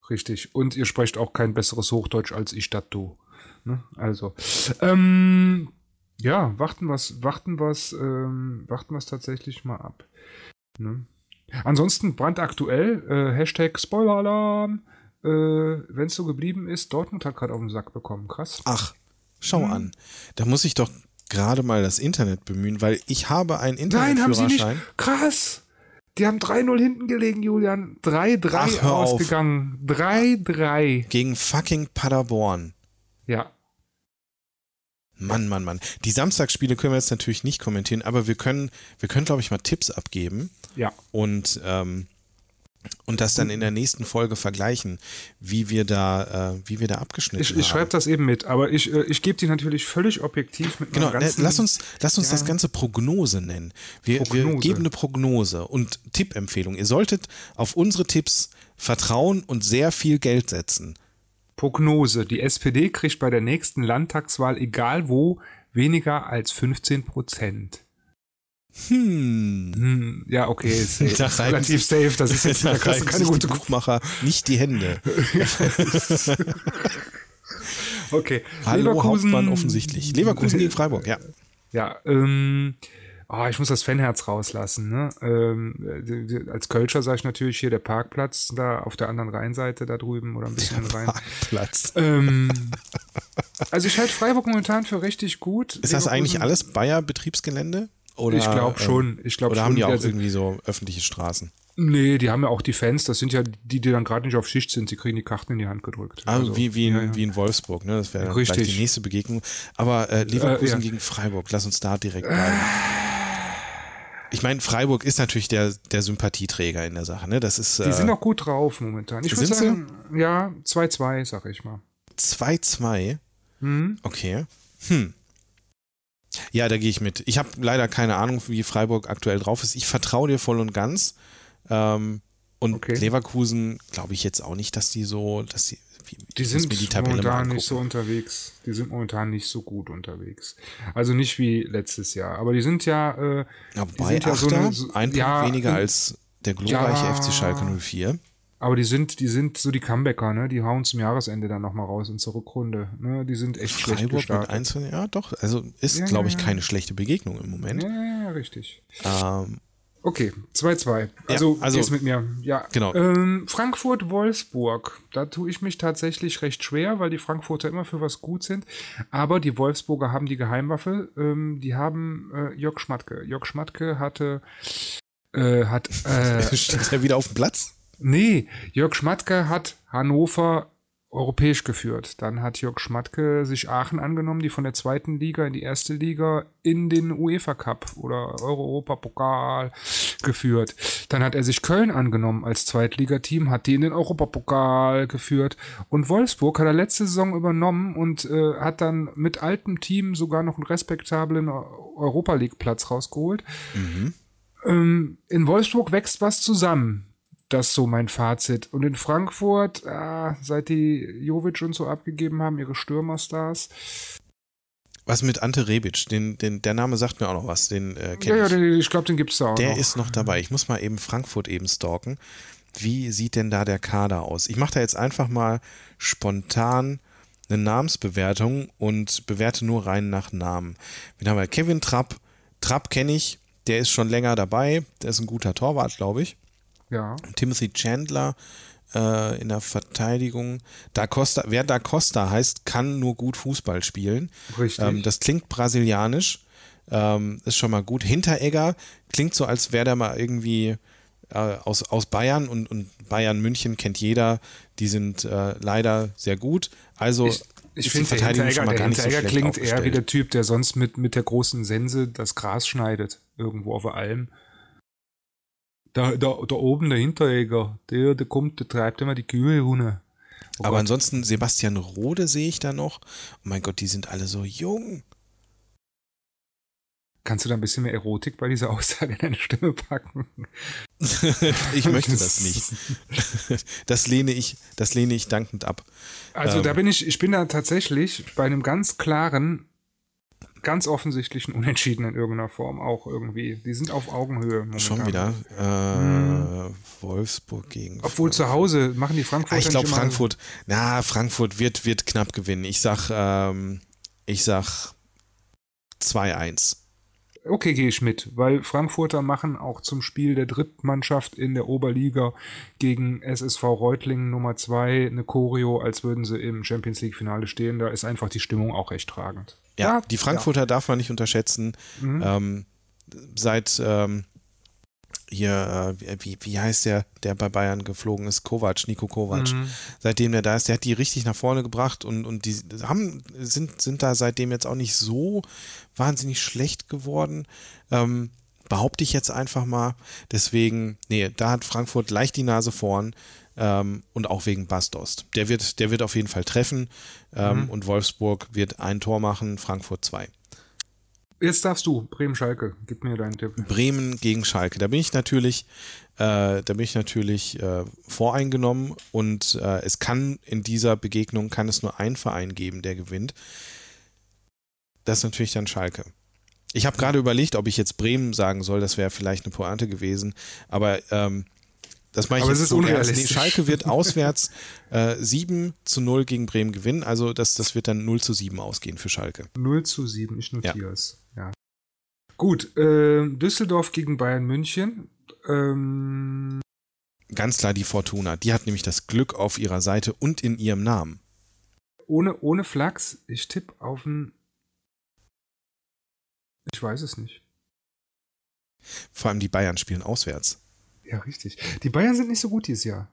richtig. Und ihr sprecht auch kein besseres Hochdeutsch als ich das du. Ne? Also, ähm, ja, warten was, warten was, ähm, warten was tatsächlich mal ab. Ne? Ansonsten brandaktuell, äh, Hashtag Spoiler-Alarm, äh, wenn es so geblieben ist, Dortmund hat gerade auf den Sack bekommen. Krass. Ach, schau hm. an. Da muss ich doch gerade mal das Internet bemühen, weil ich habe einen Internetführerschein. Nein, haben sie nicht. Krass. Die haben 3-0 hinten gelegen, Julian. 3-3 ausgegangen. 3-3. Gegen fucking Paderborn. Ja. Mann, Mann, Mann. Die Samstagsspiele können wir jetzt natürlich nicht kommentieren, aber wir können, wir können, glaube ich, mal Tipps abgeben. Ja. Und, ähm, und das dann in der nächsten Folge vergleichen, wie wir da, äh, wie wir da abgeschnitten ich, ich haben. Ich schreibe das eben mit, aber ich, äh, ich gebe die natürlich völlig objektiv mit Genau, ganzen, lass uns, lass uns ja. das Ganze Prognose nennen. Wir, Prognose. wir geben eine Prognose und Tippempfehlung. Ihr solltet auf unsere Tipps vertrauen und sehr viel Geld setzen. Prognose. Die SPD kriegt bei der nächsten Landtagswahl, egal wo, weniger als 15 Prozent. Hm. hm. Ja, okay, safe. [laughs] Ist relativ safe. Das ist jetzt [laughs] da kriegst keine gute Buchmacher, nicht die Hände. [laughs] okay. Hallo Leverkusen, Hauptmann offensichtlich. Leverkusen gegen Freiburg, ja. Ja, ähm, oh, ich muss das Fanherz rauslassen. Ne? Ähm, als Kölscher sage ich natürlich hier der Parkplatz da auf der anderen Rheinseite da drüben oder ein bisschen der rein. Parkplatz. Ähm, also ich halte Freiburg momentan für richtig gut. Ist das eigentlich alles Bayer-Betriebsgelände? Oder, ich glaube schon. Ich glaub oder schon, haben die auch also- irgendwie so öffentliche Straßen? Nee, die haben ja auch die Fans, das sind ja die, die dann gerade nicht auf Schicht sind, die kriegen die Karten in die Hand gedrückt. Also, wie, wie, in, ja, ja. wie in Wolfsburg, ne? Das wäre gleich die nächste Begegnung. Aber äh, Leverkusen Äh, ja. gegen Freiburg, lass uns da direkt bleiben. Ich meine, Freiburg ist natürlich der, der Sympathieträger in der Sache, ne? Das ist Die äh, sind auch gut drauf momentan. Ich würde sie? sagen, ja, 2-2, sag ich mal. 2-2. Hm? Okay. Hm. Ja, da gehe ich mit. Ich habe leider keine Ahnung, wie Freiburg aktuell drauf ist. Ich vertraue dir voll und ganz. Ähm, und Okay. Leverkusen glaube ich jetzt auch nicht, dass die so, dass die, wie, Die sind die momentan nicht so unterwegs. Die sind momentan nicht so gut unterwegs. Also nicht wie letztes Jahr. Aber die sind ja, äh, Ja, die sind ja so Achter, eine- so- ein Punkt ja, weniger in- als der glorreiche Ja. FC Schalke 04. aber die sind, die sind so die Comebacker, ne? Die hauen zum Jahresende dann nochmal raus in zur Rückrunde. Ne? Die sind echt schlecht Freiburg mit gestartet. einzelnen, ja doch, also ist, Ja, glaube ja, ich, ja. keine schlechte Begegnung im Moment. Ja, ja, ja, richtig. Ähm, Okay, 2-2. Also, also- gehst mit mir. Ja, Genau. Ähm, Frankfurt-Wolfsburg. Da tue ich mich tatsächlich recht schwer, weil die Frankfurter immer für was gut sind. Aber die Wolfsburger haben die Geheimwaffe. Ähm, die haben äh, Jörg Schmatke. Jörg Schmatke hatte. Äh, hat. [laughs] Äh, steht er wieder auf dem Platz? Nee, Jörg Schmatke hat Hannover europäisch geführt. Dann hat Jörg Schmatke sich Aachen angenommen, die von der zweiten Liga in die erste Liga in den UEFA Cup oder Euro-Europa-Pokal geführt. Dann hat er sich Köln angenommen als Zweitligateam, hat die in den Europapokal geführt. Und Wolfsburg hat er letzte Saison übernommen und äh, hat dann mit altem Team sogar noch einen respektablen Europa League-Platz rausgeholt. Ähm, in Wolfsburg wächst was zusammen. Das ist so mein Fazit. Und in Frankfurt, ah, seit die Jovic und so abgegeben haben, ihre Stürmerstars. Was mit Ante Rebic? Den, den, der Name sagt mir auch noch was. Den äh, Ja, kenne ja, ich. den, ich glaube, den gibt es da auch Der noch. ist noch dabei. Ich muss mal eben Frankfurt eben stalken. Wie sieht denn da der Kader aus? Ich mache da jetzt einfach mal spontan eine Namensbewertung und bewerte nur rein nach Namen. Wen haben wir? Kevin Trapp. Trapp kenne ich. Der ist schon länger dabei. Der ist ein guter Torwart, glaube ich. Ja. Timothy Chandler äh, in der Verteidigung. Da Costa, wer Da Costa heißt, kann nur gut Fußball spielen. Richtig. Ähm, das klingt brasilianisch. Ähm, ist schon mal gut. Hinteregger klingt so, als wäre der mal irgendwie äh, aus, aus Bayern und, und Bayern München kennt jeder. Die sind äh, leider sehr gut. Also Ich, ich finde, der Hinteregger, der so Hinteregger schlecht klingt eher wie der Typ, der sonst mit, mit der großen Sense das Gras schneidet. Irgendwo auf der Alm. Da, da, da oben der Hinteregger, der, der kommt, der treibt immer die Kühe runter. Oh Aber Gott. ansonsten Sebastian Rode sehe ich da noch. Oh mein Gott, die sind alle so jung. Kannst du da ein bisschen mehr Erotik bei dieser Aussage in deine Stimme packen? [laughs] ich möchte das nicht. [laughs] Das lehne ich, das lehne ich dankend ab. Also Ähm. da bin ich, ich bin da tatsächlich bei einem ganz klaren, ganz offensichtlichen Unentschieden in irgendeiner Form auch irgendwie. Die sind auf Augenhöhe momentan. Schon wieder. Äh, Wolfsburg gegen. Obwohl zu Hause machen die Frankfurter Ah, ich glaube Frankfurt. Na, Frankfurt wird, wird knapp gewinnen. Ich sag, ähm, ich sag 2-1. Okay, gehe ich mit, weil Frankfurter machen auch zum Spiel der Drittmannschaft in der Oberliga gegen SSV Reutlingen Nummer 2 eine Choreo, als würden sie im Champions League Finale stehen. Da ist einfach die Stimmung auch recht tragend. Ja, die Frankfurter darf man nicht unterschätzen. Mhm. Ähm, seit ähm, hier, äh, wie, wie heißt der, der bei Bayern geflogen ist? Kovac, Nico Kovac. Mhm. Seitdem der da ist, der hat die richtig nach vorne gebracht und, und die haben, sind, sind da seitdem jetzt auch nicht so wahnsinnig schlecht geworden. Ähm, behaupte ich jetzt einfach mal. Deswegen, nee, da hat Frankfurt leicht die Nase vorn. Ähm, und auch wegen Bastos. Der wird, der wird auf jeden Fall treffen. Ähm, Mhm. Und Wolfsburg wird ein Tor machen, Frankfurt zwei. Jetzt darfst du, Bremen-Schalke, gib mir deinen Tipp. Bremen gegen Schalke. Da bin ich natürlich, äh, da bin ich natürlich äh, voreingenommen und äh, es kann in dieser Begegnung kann es nur einen Verein geben, der gewinnt. Das ist natürlich dann Schalke. Ich habe gerade überlegt, ob ich jetzt Bremen sagen soll, das wäre vielleicht eine Pointe gewesen, aber ähm, das mache ich Aber jetzt es ist unrealistisch. Nee, Schalke wird [laughs] auswärts äh, 7 zu 0 gegen Bremen gewinnen, also das, das wird dann 0 zu 7 ausgehen für Schalke. 0 zu 7, ich notiere es. Ja. Gut, äh, Düsseldorf gegen Bayern München. Ähm, Ganz klar die Fortuna. Die hat nämlich das Glück auf ihrer Seite und in ihrem Namen. ohne, ohne Flachs, ich tippe auf ein. Ich weiß es nicht. Vor allem die Bayern spielen auswärts. Ja, richtig. Die Bayern sind nicht so gut dieses Jahr.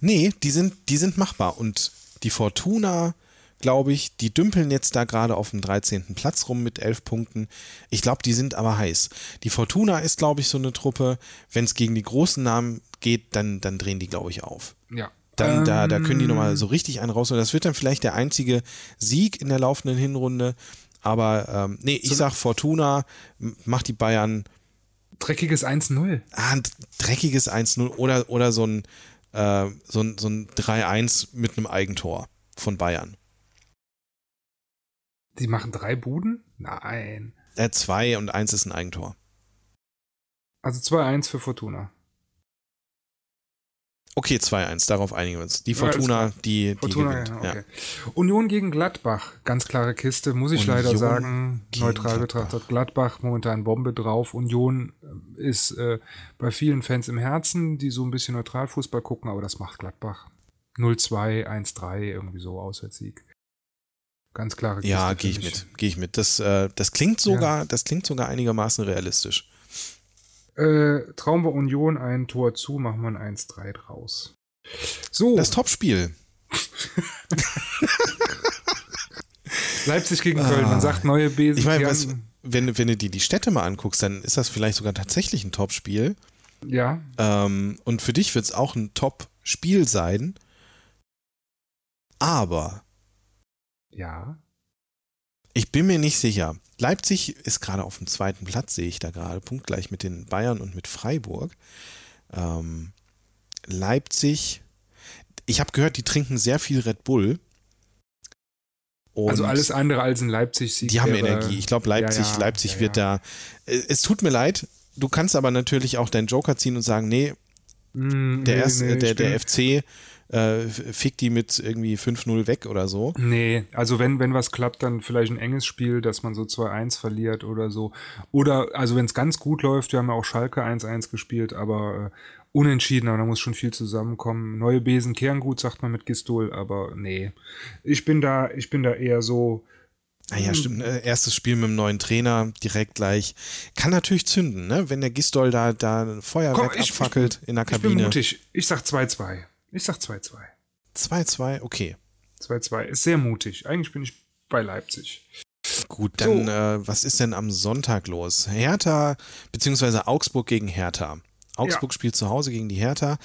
Nee, die sind, die sind machbar. Und die Fortuna, glaube ich, die dümpeln jetzt da gerade auf dem 13. Platz rum mit 11 Punkten. Ich glaube, die sind aber heiß. Die Fortuna ist, glaube ich, so eine Truppe, wenn es gegen die großen Namen geht, dann, dann drehen die, glaube ich, auf. Ja. Dann, da, da können die Ähm, nochmal so richtig einen raus. Und das wird dann vielleicht der einzige Sieg in der laufenden Hinrunde. Aber ähm, nee, ich So- sag Fortuna macht die Bayern Dreckiges 1-0. ah, ein dreckiges 1-0 oder, oder so ein, äh, so ein, so ein 3-1 mit einem Eigentor von Bayern. Die machen drei Buden? Nein. Äh, zwei und eins ist ein Eigentor. Also 2-1 für Fortuna. Okay, 2-1, darauf einigen wir uns. Die Ja, Fortuna, die, die Fortuna, gewinnt. ja, okay. Union gegen Gladbach, ganz klare Kiste, muss ich leider Union sagen. gegen Neutral Gladbach. betrachtet. Gladbach momentan Bombe drauf. Union äh, ist äh, bei vielen Fans im Herzen, die so ein bisschen neutral Fußball gucken, aber das macht Gladbach. 0-2, 1-3, irgendwie so Auswärtssieg. Ganz klare Kiste. Ja, gehe ich mit. Gehe ich mit. Das, äh, das klingt sogar, das klingt sogar einigermaßen realistisch. Äh, trauen wir Union ein Tor zu, machen wir ein 1-3 draus. So, Das Topspiel. Leipzig gegen Köln. Ah. Man sagt neue Besen. Ich meine, was, wenn, wenn du dir die Städte mal anguckst, dann ist das vielleicht sogar tatsächlich ein Topspiel. ja, Ähm, und für dich wird es auch ein Top-Spiel sein. Aber ja. Ich bin mir nicht sicher. Leipzig ist gerade auf dem zweiten Platz, sehe ich da gerade, punktgleich mit den Bayern und mit Freiburg. Ähm, Leipzig, ich habe gehört, die trinken sehr viel Red Bull. Und Also alles andere als ein Leipzig-Sieg. die haben Energie. Ich glaube, Leipzig, Ja, ja, Leipzig ja, wird da. Äh, Es tut mir leid. Du kannst aber natürlich auch deinen Joker ziehen und sagen, nee, Mm, der, nee, erste, nee, der, der FC äh, fickt die mit irgendwie 5-0 weg oder so. Nee, also wenn, wenn was klappt, dann vielleicht ein enges Spiel, dass man so 2-1 verliert oder so. Oder, also wenn es ganz gut läuft, wir haben ja auch Schalke 1-1 gespielt, aber äh, unentschieden, aber da muss schon viel zusammenkommen. Neue Besen kehren gut, sagt man mit Gistol, aber nee. Ich bin da, ich bin da eher so, Naja, stimmt. Äh, erstes Spiel mit dem neuen Trainer direkt gleich. Kann natürlich zünden, ne? Wenn der Gistol da, da ein Feuerwerk Komm, ich- abfackelt in der ich bin Kabine. mutig. Ich sag 2-2. Ich sag 2-2. 2-2, okay. 2-2 ist sehr mutig. Eigentlich bin ich bei Leipzig. Gut, dann So. äh, was ist denn am Sonntag los? Hertha, beziehungsweise Augsburg gegen Hertha. Augsburg spielt zu Hause gegen die Hertha.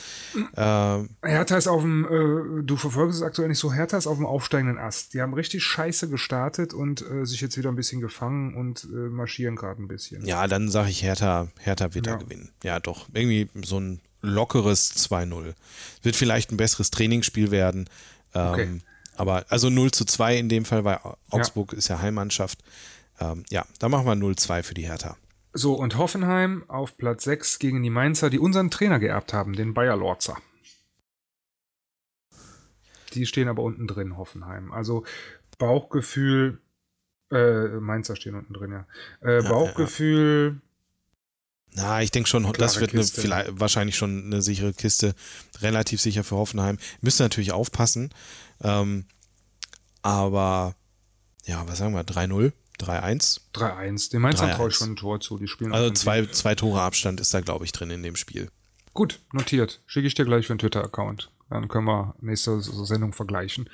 Äh, Hertha ist auf dem, äh, du verfolgst es aktuell nicht so, Hertha ist auf dem aufsteigenden Ast. Die haben richtig scheiße gestartet und äh, sich jetzt wieder ein bisschen gefangen und äh, marschieren gerade ein bisschen. ja, dann sage ich Hertha, Hertha wird Ja. da gewinnen. Ja, doch. Irgendwie so ein lockeres 2-0. Wird vielleicht ein besseres Trainingsspiel werden. Ähm, Okay. Aber also 0 zu 2 in dem Fall, weil Augsburg ist ja Heimmannschaft. Ähm, ja, da machen wir 0-2 für die Hertha. So, und Hoffenheim auf Platz 6 gegen die Mainzer, die unseren Trainer geerbt haben, den Bayer Lorzer. Die stehen aber unten drin, Hoffenheim. Also Bauchgefühl, äh, Mainzer stehen unten drin, ja. Äh, ja, Bauchgefühl, Na, ich denke schon, das wird eine, vielleicht, wahrscheinlich schon eine sichere Kiste. Relativ sicher für Hoffenheim. Müssen natürlich aufpassen. Ähm, aber, ja, was sagen wir? 3-0? 3-1? 3-1. Den Mainzer 3-1. traue ich schon ein Tor zu. Die spielen Also zwei, zwei Tore Abstand ist da, glaube ich, drin in dem Spiel. Gut, notiert. Schicke ich dir gleich für einen Twitter-Account. Dann können wir nächste Sendung vergleichen,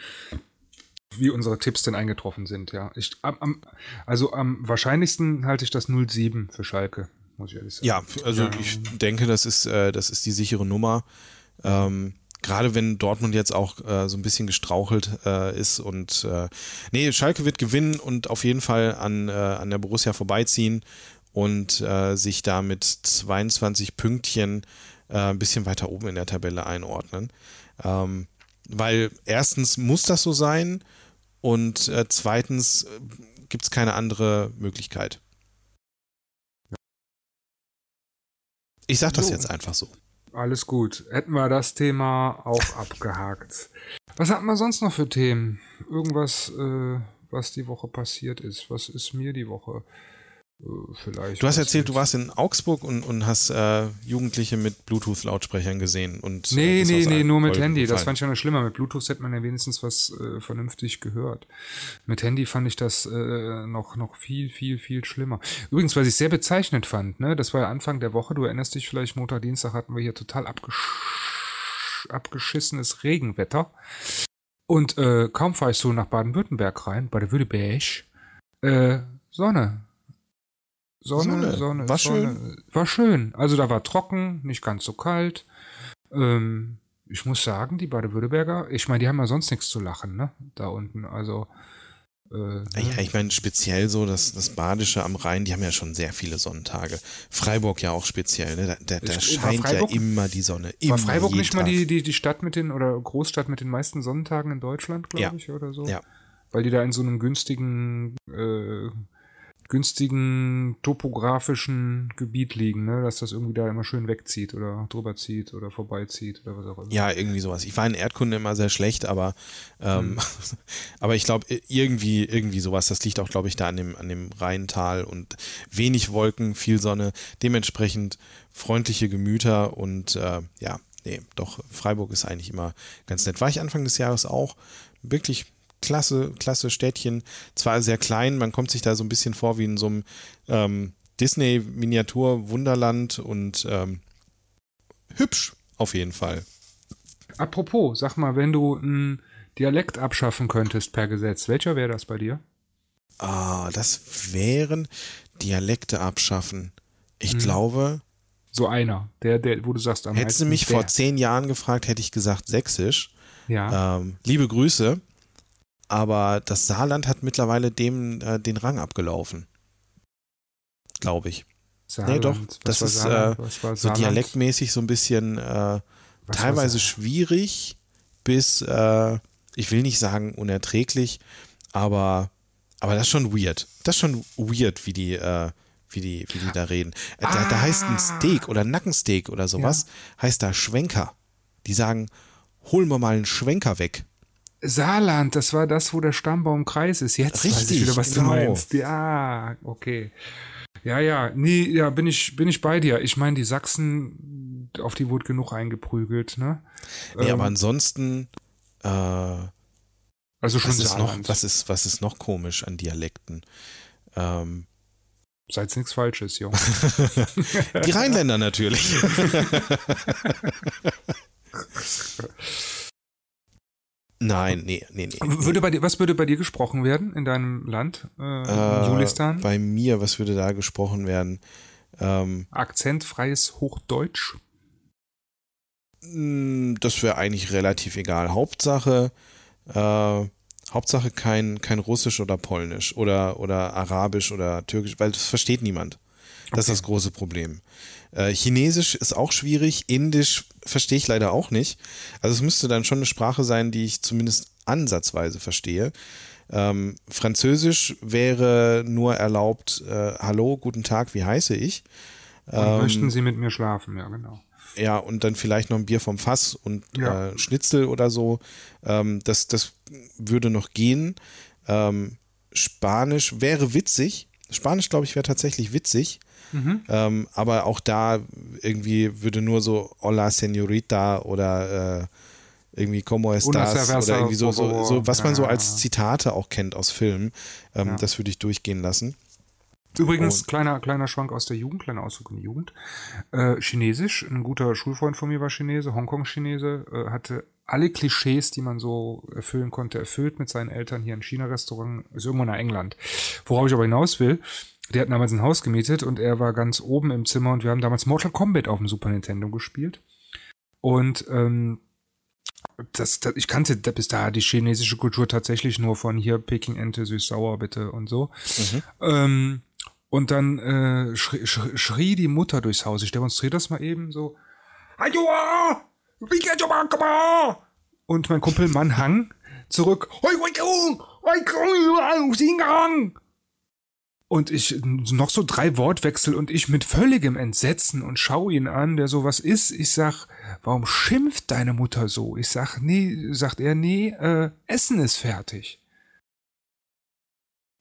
wie unsere Tipps denn eingetroffen sind. Ja, ich, am, am, also am wahrscheinlichsten halte ich das 0-7 für Schalke, muss ich ehrlich sagen. Ja, also Ja. ich denke, das ist, äh, das ist die sichere Nummer. Ähm, Gerade wenn Dortmund jetzt auch äh, so ein bisschen gestrauchelt äh, ist und äh, nee, Schalke wird gewinnen und auf jeden Fall an, äh, an der Borussia vorbeiziehen und äh, sich da mit 22 Pünktchen äh, ein bisschen weiter oben in der Tabelle einordnen. Ähm, weil erstens muss das so sein und äh, zweitens gibt es keine andere Möglichkeit. Ich sag das So. jetzt einfach so. Alles gut. Hätten wir das Thema auch [laughs] abgehakt. Was hatten wir sonst noch für Themen? Irgendwas, äh, was die Woche passiert ist. Was ist mir die Woche vielleicht. Du hast erzählt, du warst in Augsburg und, und hast äh, Jugendliche mit Bluetooth-Lautsprechern gesehen. Und, nee, äh, nee, nee, nur mit Handy. Gefallen. Das fand ich ja noch schlimmer. Mit Bluetooth hätte man ja wenigstens was äh, vernünftig gehört. Mit Handy fand ich das äh, noch, noch viel, viel, viel schlimmer. Übrigens, was ich sehr bezeichnend fand, ne, das war ja Anfang der Woche, du erinnerst dich vielleicht, Montag, Dienstag hatten wir hier total abgesch abgeschissenes Regenwetter. Und äh, kaum fahre ich so nach Baden-Württemberg rein, bei der Württemberg, äh, Sonne. Sonne, Sonne. Sonne, War Sonne. War schön. Also da war trocken, nicht ganz so kalt. Ähm, ich muss sagen, die Baden-Württemberger, ich meine, die haben ja sonst nichts zu lachen, ne? Da unten. Also. Äh, Ja, ich meine, speziell so das, das Badische am Rhein, die haben ja schon sehr viele Sonnentage. Freiburg ja auch speziell, ne? Da, da, da scheint Freiburg- ja immer die Sonne. Immer war Freiburg nicht mal Tag. die, die, die Stadt mit den, oder Großstadt mit den meisten Sonnentagen in Deutschland, glaube Ja. ich, oder so? Ja. Weil die da in so einem günstigen, äh, günstigen topografischen Gebiet liegen, ne? Dass das irgendwie da immer schön wegzieht oder drüber zieht oder vorbeizieht oder was auch immer. Ja, irgendwie sowas. Ich war in Erdkunde immer sehr schlecht, aber, ähm, Hm. [laughs] aber ich glaube, irgendwie, irgendwie sowas. Das liegt auch, glaube ich, da an dem, an dem Rheintal und wenig Wolken, viel Sonne, dementsprechend freundliche Gemüter und äh, ja, nee, doch, Freiburg ist eigentlich immer ganz nett. War ich Anfang des Jahres auch wirklich klasse, klasse Städtchen. Zwar sehr klein, man kommt sich da so ein bisschen vor wie in so einem ähm, Disney-Miniatur-Wunderland und ähm, hübsch auf jeden Fall. Apropos, sag mal, wenn du einen Dialekt abschaffen könntest per Gesetz, welcher wäre das bei dir? Ah, das wären Dialekte abschaffen. Ich Mhm. glaube, So einer, der, der, wo du sagst am hättest du mich vor zehn Jahren gefragt, hätte ich gesagt Sächsisch. Ja. Ähm, liebe Grüße. Aber das Saarland hat mittlerweile dem äh, den Rang abgelaufen. Glaube ich. Saarland. doch, Was das ist, äh, So dialektmäßig so ein bisschen äh, teilweise schwierig bis, äh, ich will nicht sagen unerträglich, aber, aber das ist schon weird. Das ist schon weird, wie die, äh, wie die, wie die da reden. Äh, Da, da heißt ein Steak oder Nackensteak oder sowas, heißt da Schwenker. Die sagen, holen wir mal einen Schwenker weg. Saarland, das war das, wo der Stammbaum Kreis ist. Jetzt weiß ich Richtig, wieder, was genau. du meinst. Ja, okay. Ja, ja, nee, ja, bin ich, bin ich bei dir. Ich meine, die Sachsen, auf die wurde genug eingeprügelt, ne? Nee, Ähm, aber ansonsten, äh, also schon was, ist noch, Saarland. was, ist, was ist noch komisch an Dialekten? Ähm, Seid nichts Falsches, Junge. [laughs] die Rheinländer natürlich. [laughs] [laughs] Nein, nee, nee, nee. würde bei dir, was würde bei dir gesprochen werden in deinem Land, äh, Äh, Julistan? Bei mir, was würde da gesprochen werden? Ähm, Akzentfreies Hochdeutsch? mh, das wäre eigentlich relativ egal. Hauptsache, äh, Hauptsache kein, kein Russisch oder Polnisch oder, oder Arabisch oder Türkisch, weil das versteht niemand. Das ist Okay. das große Problem. Äh, Chinesisch ist auch schwierig, Indisch verstehe ich leider auch nicht. Also es müsste dann schon eine Sprache sein, die ich zumindest ansatzweise verstehe. Ähm, Französisch wäre nur erlaubt, äh, hallo, guten Tag, wie heiße ich? Ähm, möchten Sie mit mir schlafen? Ja, genau. ja, und dann vielleicht noch ein Bier vom Fass und Ja. äh, Schnitzel oder so. Ähm, das, das würde noch gehen. Ähm, Spanisch wäre witzig. Spanisch, glaube ich, wäre tatsächlich witzig. Mhm. Ähm, aber auch da irgendwie würde nur so Hola Señorita oder äh, irgendwie Como estás oder irgendwie so, so, so was man so als Zitate auch kennt aus Filmen. Ähm, Ja. Das würde ich durchgehen lassen. Übrigens, Und- kleiner, kleiner Schwank aus der Jugend, kleiner Ausflug in die Jugend. Äh, Chinesisch, ein guter Schulfreund von mir war Chinese, Hongkong-Chinese, äh, hatte alle Klischees, die man so erfüllen konnte, erfüllt mit seinen Eltern hier im China-Restaurant, ist irgendwo nach England. Worauf ich aber hinaus will, der hat damals ein Haus gemietet und er war ganz oben im Zimmer und wir haben damals Mortal Kombat auf dem Super Nintendo gespielt. Und ähm, das, das, ich kannte bis da die chinesische Kultur tatsächlich nur von hier Peking-Ente, süß-sauer bitte und so. Ähm, und dann äh, schrie, schrie, schrie die Mutter durchs Haus. Ich demonstriere das mal eben so. Um? Und mein Kumpel Mann hang zurück. Und ich noch so drei Wortwechsel und ich mit völligem Entsetzen und schau ihn an, der so was ist. Ich sag, warum schimpft deine Mutter so? Ich sag, nee, sagt er, nee, äh, Essen ist fertig.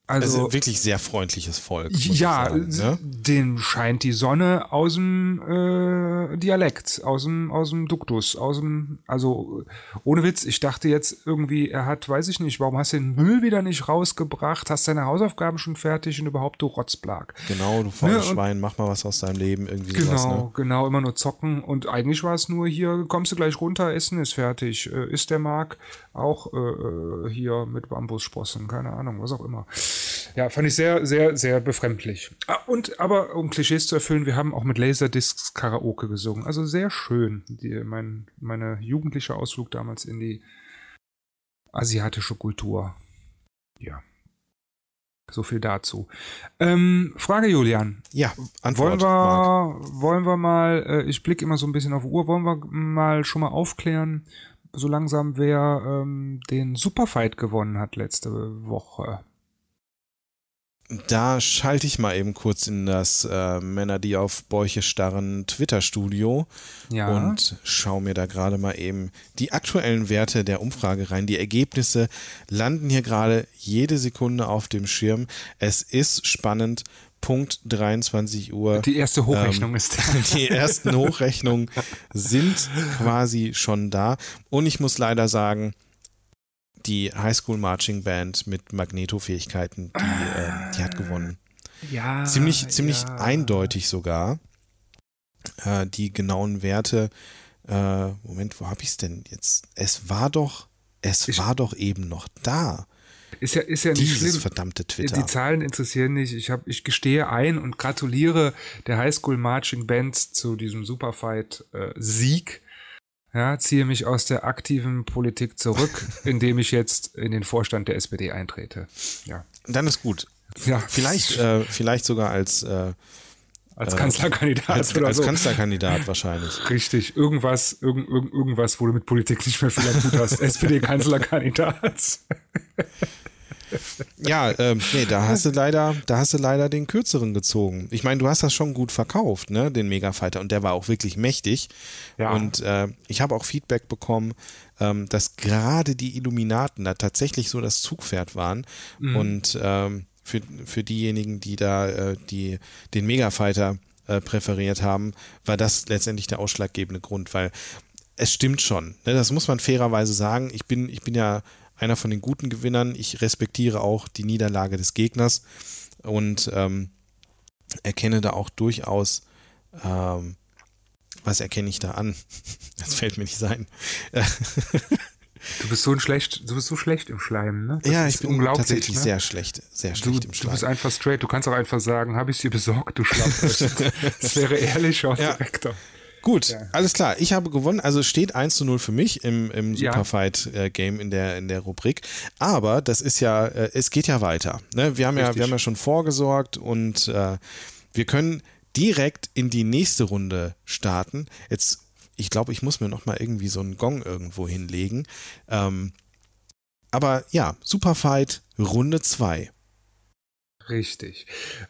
Also, also wirklich sehr freundliches Volk. Ja, sagen, ne? dem scheint die Sonne aus dem äh, Dialekt, aus dem, aus dem Duktus, aus dem, also ohne Witz, ich dachte jetzt irgendwie, er hat, weiß ich nicht, warum hast du den Müll wieder nicht rausgebracht, hast deine Hausaufgaben schon fertig und überhaupt du Rotzblag. Genau, du faules ne? Schwein, mach mal was aus deinem Leben, irgendwie Genau, sowas, ne? genau, immer nur zocken und eigentlich war es nur hier, kommst du gleich runter, Essen ist fertig, äh, ist der Mark auch äh, äh hier mit Bambussprossen, keine Ahnung, was auch immer. Ja, fand ich sehr, sehr, sehr befremdlich. Ah, und aber um Klischees zu erfüllen, wir haben auch mit Laserdiscs Karaoke gesungen. Also sehr schön. Die, mein meine jugendliche Ausflug damals in die asiatische Kultur. Ja. So viel dazu. Ähm, Frage, Julian. Ja, Antwort. Wollen wir, wollen wir mal, äh, ich blicke immer so ein bisschen auf Uhr, wollen wir mal schon mal aufklären, so langsam, wer ähm, den Superfight gewonnen hat letzte Woche? Da schalte ich mal eben kurz in das äh, Männer, die auf Bäuche starren Twitter-Studio ja. und schaue mir da gerade mal eben die aktuellen Werte der Umfrage rein. Die Ergebnisse landen hier gerade jede Sekunde auf dem Schirm. Es ist spannend. Punkt 23 Uhr. Die erste Hochrechnung ähm, ist da. [laughs] Die ersten Hochrechnungen sind quasi schon da. Und ich muss leider sagen, die Highschool Marching Band mit Magnetofähigkeiten, die, äh, die hat gewonnen. Ja. Ziemlich, ziemlich ja. eindeutig sogar. Äh, die genauen Werte. Äh, Moment, wo habe ich es denn jetzt? Es war doch, es ich, war doch eben noch da. Ist ja, ist ja nicht Dieses schlimm. verdammte Twitter. Die Zahlen interessieren nicht. Ich, hab, ich gestehe ein und gratuliere der Highschool Marching Band zu diesem Superfight-Sieg. Äh, ja, ziehe mich aus der aktiven Politik zurück, [laughs] indem ich jetzt in den Vorstand der SPD eintrete. Ja. Dann ist gut. Ja. Vielleicht, äh, vielleicht sogar als äh, als Kanzlerkandidat als, oder als so. Kanzlerkandidat [laughs] wahrscheinlich. Richtig. Irgendwas, irgend, irgendwas, wo du mit Politik nicht mehr viel am Hut hast. SPD-Kanzlerkandidat. [laughs] [laughs] ja, ähm, nee, da hast du leider, da hast du leider den kürzeren gezogen. Ich meine, du hast das schon gut verkauft, ne, den Megafighter, und der war auch wirklich mächtig. Ja. Und äh, ich habe auch Feedback bekommen, ähm, dass gerade die Illuminaten da tatsächlich so das Zugpferd waren. Mhm. Und ähm, für, für diejenigen, die da äh, die, den Megafighter äh, präferiert haben, war das letztendlich der ausschlaggebende Grund, weil es stimmt schon. Ne, das muss man fairerweise sagen. Ich bin, ich bin ja einer von den guten Gewinnern. Ich respektiere auch die Niederlage des Gegners und ähm, erkenne da auch durchaus, ähm, was erkenne ich da an? [laughs] Das fällt mir nicht sein. Du bist so ein schlecht, du bist so schlecht im Schleim, ne? Das ja, ich bin tatsächlich ne? sehr schlecht, sehr schlecht du, im Schleim. Du bist einfach straight. Du kannst auch einfach sagen, habe ich sie besorgt, du Schlamm. [laughs] das wäre ehrlicher und ja. direkter. Gut, ja. alles klar. Ich habe gewonnen. Also steht 1 zu 0 für mich im, im Superfight-Game äh, in, der, in der Rubrik. Aber das ist ja, äh, es geht ja weiter. Ne? Wir, haben ja, wir haben ja schon vorgesorgt und äh, wir können direkt in die nächste Runde starten. Jetzt, ich glaube, ich muss mir noch mal irgendwie so einen Gong irgendwo hinlegen. Ähm, aber ja, Superfight Runde 2. Richtig.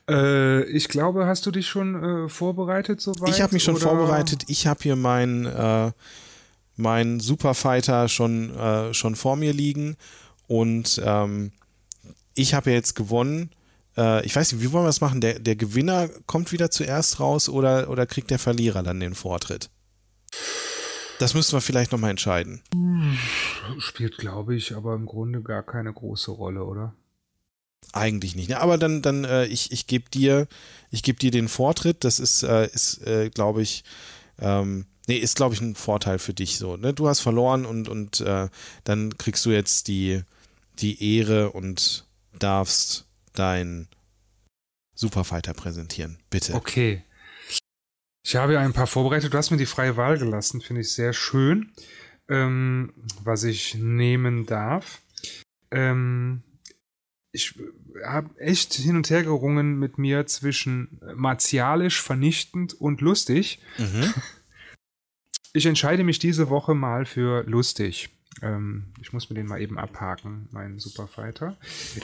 Äh, ich glaube, hast du dich schon äh, vorbereitet soweit? Ich habe mich schon oder? vorbereitet. Ich habe hier meinen äh, mein Superfighter schon, äh, schon vor mir liegen und ähm, ich habe jetzt gewonnen. Äh, ich weiß nicht, wie wollen wir das machen? Der, der Gewinner kommt wieder zuerst raus oder, oder kriegt der Verlierer dann den Vortritt? Das müssen wir vielleicht nochmal entscheiden. Spielt, glaube ich, aber im Grunde gar keine große Rolle, oder? Eigentlich nicht. Ne? Aber dann, dann äh, ich, ich gebe dir, ich dir den Vortritt. Das ist, äh, ist äh, glaube ich, ähm, nee, ist, glaube ich, ein Vorteil für dich so. Ne? Du hast verloren und, und äh, dann kriegst du jetzt die, die Ehre und darfst dein Superfighter präsentieren. Bitte. Okay. Ich habe ja ein paar vorbereitet. Du hast mir die freie Wahl gelassen, finde ich sehr schön, ähm, was ich nehmen darf. Ähm, ich habe echt hin und her gerungen mit mir zwischen martialisch, vernichtend und lustig. Mhm. [laughs] Ich entscheide mich diese Woche mal für lustig. Ähm, ich muss mir den mal eben abhaken, meinen Superfighter.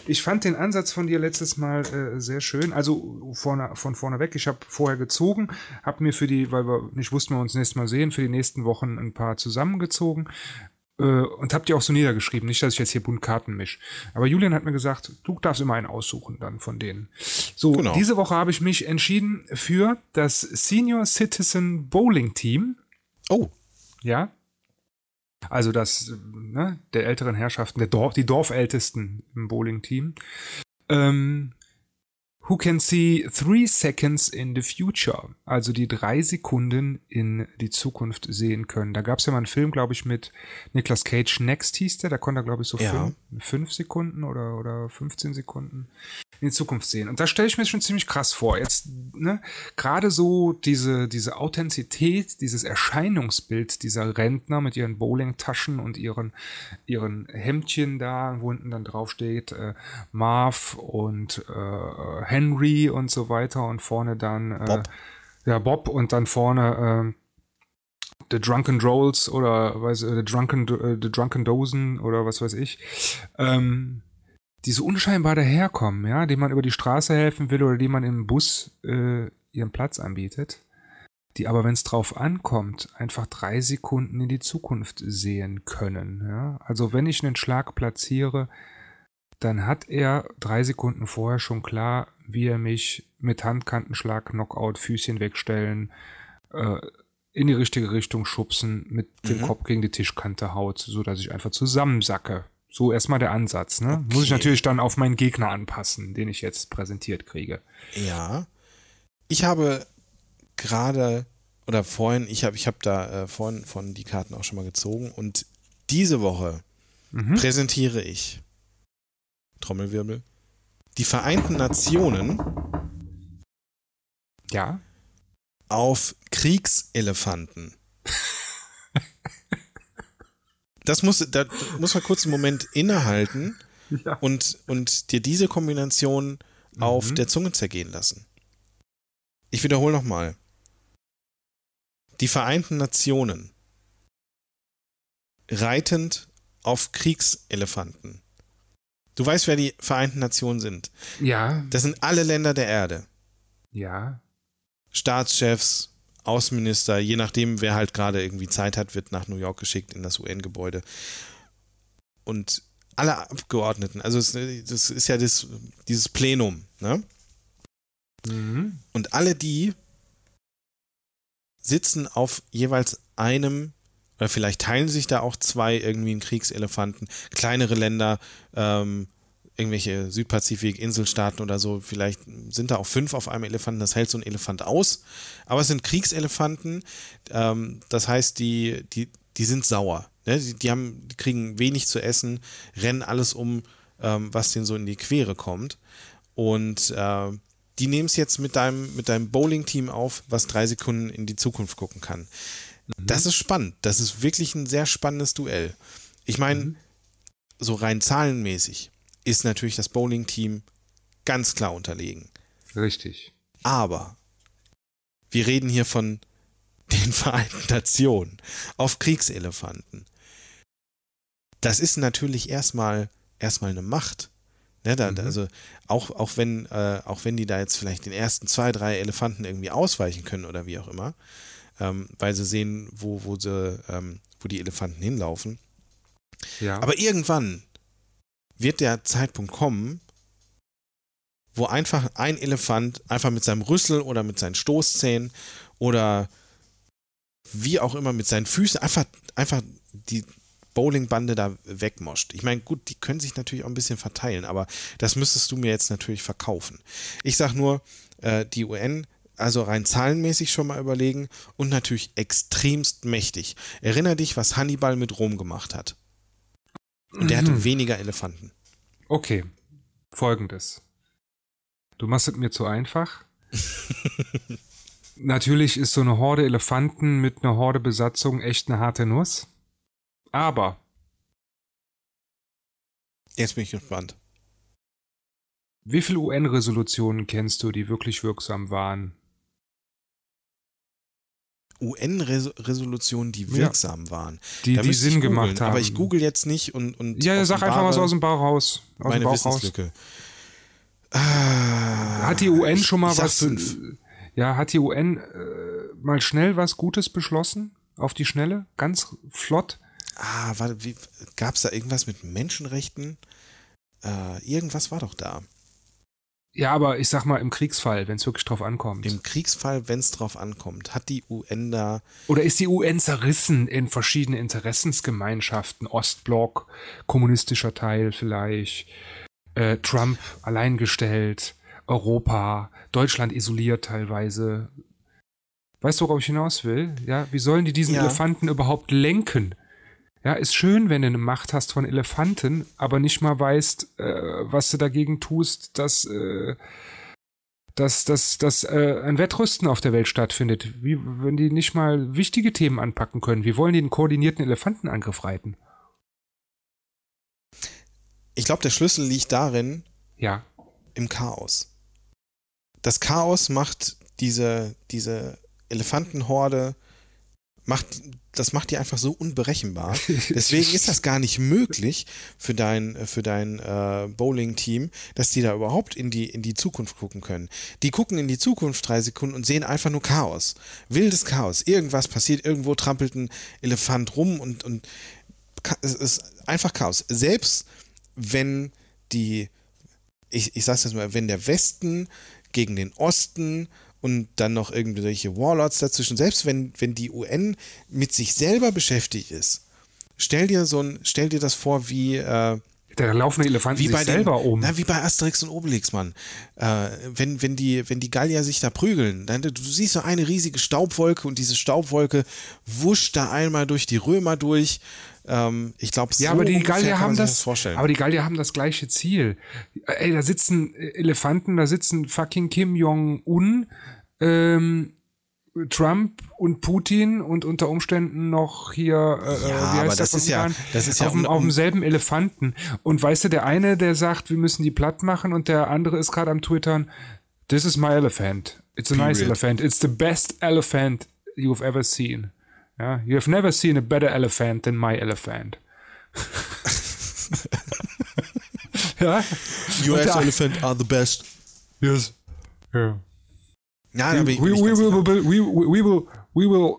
Ich fand den Ansatz von dir letztes Mal äh, sehr schön. Also vorne, von vorne weg, ich habe vorher gezogen, habe mir für die, weil wir nicht wussten, wir uns nächstes Mal sehen, für die nächsten Wochen ein paar zusammengezogen Äh, und habt ihr auch so niedergeschrieben. Nicht, dass ich jetzt hier bunt Karten mische. Aber Julian hat mir gesagt, du darfst immer einen aussuchen dann von denen. So, genau. diese Woche habe ich mich entschieden für das Senior Citizen Bowling Team. Oh. Ja. Also das ne, der älteren Herrschaften, der Dorf, die Dorfältesten im Bowling-Team. Ähm, Who can see three seconds in the future? Also die drei Sekunden in die Zukunft sehen können. Da gab es ja mal einen Film, glaube ich, mit Nicolas Cage. Next hieß der. Da konnte er, glaube ich, so ja. fünf, fünf, Sekunden oder, oder 15 Sekunden in die Zukunft sehen. Und da stelle ich mir schon ziemlich krass vor. Jetzt, ne, gerade so diese, diese Authentizität, dieses Erscheinungsbild dieser Rentner mit ihren Bowlingtaschen und ihren, ihren Hemdchen da, wo hinten dann drauf steht, äh, Marv und äh, Henry und so weiter und vorne dann äh, Bob. ja Bob und dann vorne äh, The Drunken Rolls oder weiß The Drunken The Drunken Dozen oder was weiß ich. Ähm, die so unscheinbar daherkommen, ja, dem man über die Straße helfen will oder die man im Bus äh, ihren Platz anbietet, die aber, wenn es drauf ankommt, einfach drei Sekunden in die Zukunft sehen können. Ja? Also wenn ich einen Schlag platziere, dann hat er drei Sekunden vorher schon klar, wie er mich mit Handkantenschlag, Knockout, Füßchen wegstellen, äh, in die richtige Richtung schubsen, mit mhm. dem Kopf gegen die Tischkante haut, sodass ich einfach zusammensacke. So erstmal der Ansatz. Ne? Okay. Muss ich natürlich dann auf meinen Gegner anpassen, den ich jetzt präsentiert kriege. Ja. Ich habe gerade oder vorhin, ich habe ich hab da äh, vorhin von die Karten auch schon mal gezogen und diese Woche mhm. präsentiere ich Trommelwirbel die Vereinten Nationen ja auf Kriegselefanten. das muss, da muss man kurz einen Moment innehalten ja. und, und dir diese Kombination mhm. auf der Zunge zergehen lassen. Ich wiederhole nochmal. Die Vereinten Nationen reitend auf Kriegselefanten. Du weißt, wer die Vereinten Nationen sind. Ja. Das sind alle Länder der Erde. Ja. Staatschefs, Außenminister, je nachdem, wer halt gerade irgendwie Zeit hat, wird nach New York geschickt in das UN-Gebäude. Und alle Abgeordneten, also es, das ist ja das, dieses Plenum, ne? Mhm. Und alle die sitzen auf jeweils einem oder vielleicht teilen sich da auch zwei irgendwie einen Kriegselefanten. Kleinere Länder, ähm, irgendwelche Südpazifik-Inselstaaten oder so, vielleicht sind da auch fünf auf einem Elefanten, das hält so ein Elefant aus. Aber es sind Kriegselefanten, ähm, das heißt, die, die, die sind sauer. Ne? Die, die, haben, die kriegen wenig zu essen, rennen alles um, ähm, was denen so in die Quere kommt. Und äh, die nehmen es jetzt mit deinem, mit deinem Bowling-Team auf, was drei Sekunden in die Zukunft gucken kann. Mhm. Das ist spannend. Das ist wirklich ein sehr spannendes Duell. Ich meine, mhm. so rein zahlenmäßig ist natürlich das Bowling-Team ganz klar unterlegen. Richtig. Aber wir reden hier von [laughs] den Vereinten Nationen auf Kriegselefanten. Das ist natürlich erstmal erstmal eine Macht. Ne, da, mhm. Also auch, auch, wenn, äh, auch wenn die da jetzt vielleicht den ersten zwei, drei Elefanten irgendwie ausweichen können oder wie auch immer, ähm, weil sie sehen, wo, wo, sie, ähm, wo die Elefanten hinlaufen. Ja. Aber irgendwann wird der Zeitpunkt kommen, wo einfach ein Elefant einfach mit seinem Rüssel oder mit seinen Stoßzähnen oder wie auch immer mit seinen Füßen einfach, einfach die Bowlingbande da wegmoscht. Ich meine, gut, die können sich natürlich auch ein bisschen verteilen, aber das müsstest du mir jetzt natürlich verkaufen. Ich sag nur, äh, die UN also rein zahlenmäßig schon mal überlegen und natürlich extremst mächtig. Erinner dich, was Hannibal mit Rom gemacht hat. Und der mhm. hatte weniger Elefanten. Okay, folgendes. Du machst es mir zu einfach. [laughs] natürlich ist so eine Horde Elefanten mit einer Horde Besatzung echt eine harte Nuss. Aber. Jetzt bin ich gespannt. Wie viele UN-Resolutionen kennst du, die wirklich wirksam waren? UN-Resolutionen, die wirksam ja. waren. Die, die Sinn gemacht haben. Aber ich google jetzt nicht und. und ja, sag einfach mal so aus dem Bauch raus. Aus meine Bauch Wissenslücke. Ah, hat die UN schon mal was. Fünf. Ja, hat die UN äh, mal schnell was Gutes beschlossen? Auf die Schnelle? Ganz flott? ah, warte, gab es da irgendwas mit Menschenrechten? Äh, irgendwas war doch da. Ja, aber ich sag mal, im Kriegsfall, wenn es wirklich drauf ankommt. Im Kriegsfall, wenn es drauf ankommt, hat die UN da. Oder ist die UN zerrissen in verschiedene Interessensgemeinschaften? Ostblock, kommunistischer Teil vielleicht, äh, Trump alleingestellt, Europa, Deutschland isoliert teilweise. Weißt du, worauf ich hinaus will? Ja, wie sollen die diesen ja. Elefanten überhaupt lenken? Ja, ist schön, wenn du eine Macht hast von Elefanten, aber nicht mal weißt, äh, was du dagegen tust, dass, äh, dass, dass, dass äh, ein Wettrüsten auf der Welt stattfindet. Wie, wenn die nicht mal wichtige Themen anpacken können. Wie wollen die einen koordinierten Elefantenangriff reiten? Ich glaube, der Schlüssel liegt darin, ja. im Chaos. Das Chaos macht diese, diese Elefantenhorde macht, das macht die einfach so unberechenbar. [laughs] Deswegen ist das gar nicht möglich für dein, für dein äh, Bowling-Team, dass die da überhaupt in die, in die Zukunft gucken können. Die gucken in die Zukunft drei Sekunden und sehen einfach nur Chaos. Wildes Chaos. Irgendwas passiert, irgendwo trampelt ein Elefant rum und, und es ist einfach Chaos. Selbst wenn die, ich, ich sag's jetzt mal, wenn der Westen gegen den Osten und dann noch irgendwelche Warlords dazwischen. Selbst wenn, wenn die UN mit sich selber beschäftigt ist, stell dir so ein, stell dir das vor wie äh, da laufen die Elefanten wie bei selber den, um. Na, wie bei Asterix und Obelix, Mann. Äh, wenn, wenn, die, wenn die Gallier sich da prügeln, dann du siehst so eine riesige Staubwolke und diese Staubwolke wuscht da einmal durch die Römer durch. Ähm, ich glaube, so ja, aber die Gallier haben das, das aber die Gallier haben das gleiche Ziel. Ey, da sitzen Elefanten, da sitzen fucking Kim Jong Un ähm, Trump und Putin und unter Umständen noch hier, äh, ja, aber das ist ja, das ist ja auf, um, auf demselben Elefanten. Und weißt du, der eine, der sagt, wir müssen die platt machen und der andere ist gerade am Twittern, this is my elephant. It's a Period. nice elephant. It's the best elephant you've ever seen. Ja, you have never seen a better elephant than my elephant. [laughs] ja? US elephant are the best. Yes. Yeah. Ja, da bin ich, we, we, will, we, we, will, we will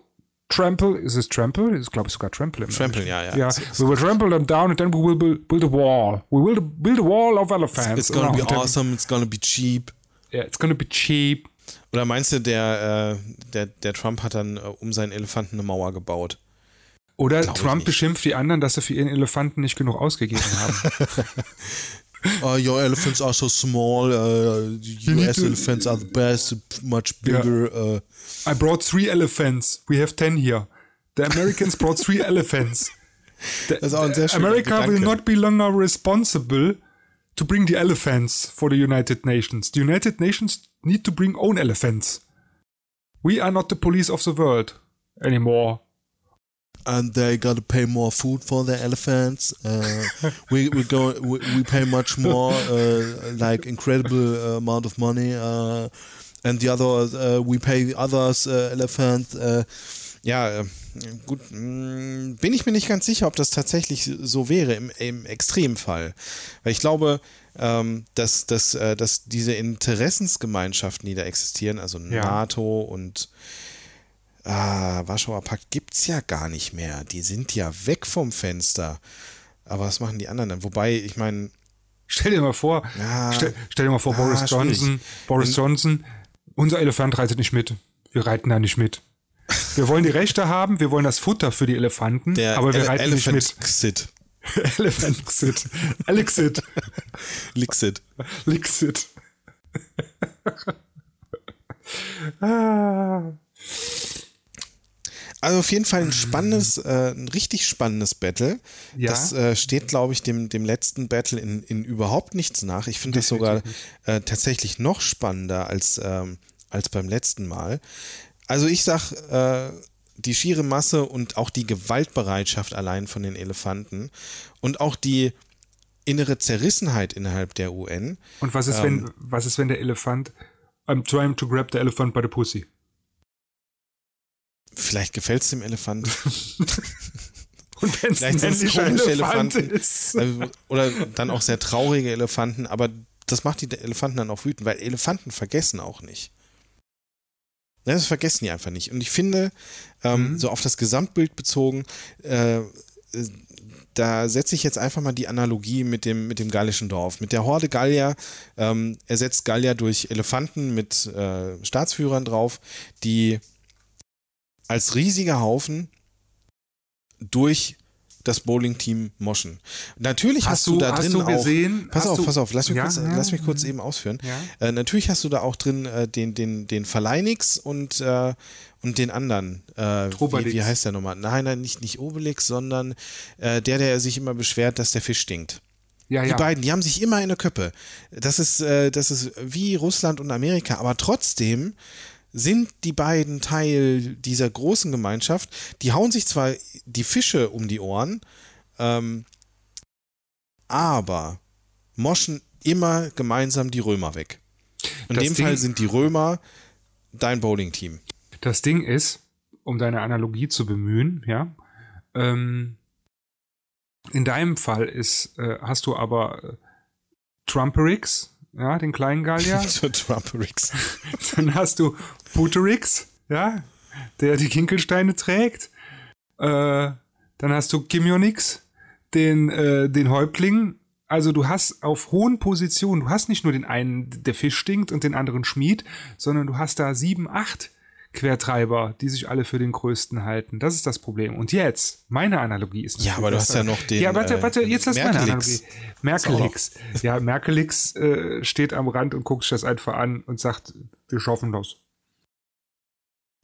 trample, ist es trample? Ich glaube sogar trample. Trample, ja, ja. Yeah, we will trample them down and then we will build, build a wall. We will build a wall of elephants. It's, it's gonna be awesome, it's gonna be cheap. Yeah, it's gonna be cheap. Oder meinst du, der, äh, der, der Trump hat dann äh, um seinen Elefanten eine Mauer gebaut? Oder Glaube Trump beschimpft die anderen, dass sie für ihren Elefanten nicht genug ausgegeben haben. [laughs] [laughs] uh, your elephants are so small. Uh, US elephants are the best, much bigger. Yeah. Uh. I brought three elephants. We have ten here. The Americans brought three [laughs] elephants. The, das ist auch ein sehr America Gedanke. will not be longer responsible to bring the elephants for the United Nations. The United Nations need to bring own elephants. We are not the police of the world anymore and they got to pay more food for their elephants. Uh, [laughs] we we go we, we pay much more, uh, like incredible uh, amount of money, uh, and the other uh, we pay others uh, elephants. ja, gut, mm, bin ich mir nicht ganz sicher, ob das tatsächlich so wäre im, im Extremfall, weil ich glaube. Ähm, dass, dass, dass diese Interessensgemeinschaften, die da existieren, also ja. NATO und ah, Warschauer Pakt gibt es ja gar nicht mehr. Die sind ja weg vom Fenster. Aber was machen die anderen dann? Wobei, ich meine. Stell dir mal vor, ja, stell, stell, dir mal vor, ja, Boris Johnson, Boris Johnson, unser Elefant reitet nicht mit. Wir reiten da nicht mit. Wir wollen die Rechte haben, wir wollen das Futter für die Elefanten, Der aber wir Ele reiten Elephant nicht mit. Xit. [laughs] Elephant Xit. Alexit. Lixit. Lixit. ah. Also auf jeden Fall ein spannendes, äh, ein richtig spannendes Battle. Ja. Das äh, steht, glaube ich, dem, dem letzten Battle in, in überhaupt nichts nach. Ich finde das sogar äh, tatsächlich noch spannender als, ähm, als beim letzten Mal. Also ich sag, äh, die schiere Masse und auch die Gewaltbereitschaft allein von den Elefanten und auch die innere Zerrissenheit innerhalb der UN. Und was ist, ähm, wenn, was ist, wenn der Elefant I'm trying to grab the elephant by the pussy? Vielleicht gefällt es dem Elefant. [laughs] Und wenn es ein männlicher Elefant, Elefant ist. Oder dann auch sehr traurige Elefanten, aber das macht die Elefanten dann auch wütend, weil Elefanten vergessen auch nicht. Das vergessen die einfach nicht. Und ich finde, ähm, mhm. so auf das Gesamtbild bezogen, äh, da setze ich jetzt einfach mal die Analogie mit dem, mit dem gallischen Dorf. Mit der Horde Gallier ähm, ersetzt Gallier durch Elefanten mit äh, Staatsführern drauf, die als riesiger Haufen durch das Bowling-Team moschen. Natürlich hast, hast du, du, da drin du gesehen, auch. Pass auf, pass auf, lass mich, ja, kurz, ja, lass mich kurz eben ausführen. Äh, natürlich hast du da auch drin äh, den, den, den Verleinix und, äh, und den anderen. Äh, wie, wie, heißt der nochmal? Nein, nein, nicht, nicht Obelix, sondern äh, der, der sich immer beschwert, dass der Fisch stinkt. Ja, die ja. beiden, die haben sich immer in der Köppe. Das ist, äh, das ist wie Russland und Amerika, aber trotzdem sind die beiden Teil dieser großen Gemeinschaft. Die hauen sich zwar die Fische um die Ohren, ähm, aber moschen immer gemeinsam die Römer weg. In das dem Ding, Fall sind die Römer dein Bowling-Team. Das Ding ist, um deine Analogie zu bemühen, ja, ähm, in deinem Fall ist, äh, hast du aber äh, Trumperix, ja, den kleinen Gallier. [laughs] so Trumperix. [laughs] Dann hast du Puterix, ja, der die Kinkelsteine trägt. Äh, dann hast du Kimionix, den, äh, den Häuptling. Also du hast auf hohen Positionen, du hast nicht nur den einen, der Fisch stinkt und den anderen Schmied, sondern du hast da sieben, acht Quertreiber, die sich alle für den größten halten. Das ist das Problem. Und jetzt, meine Analogie ist Ja, aber du hast ja noch den. Ja, warte, warte, jetzt lass meine Analogie. Merkelix. Ja, Merkelix äh, steht am Rand und guckt sich das einfach an und sagt, wir schaffen das.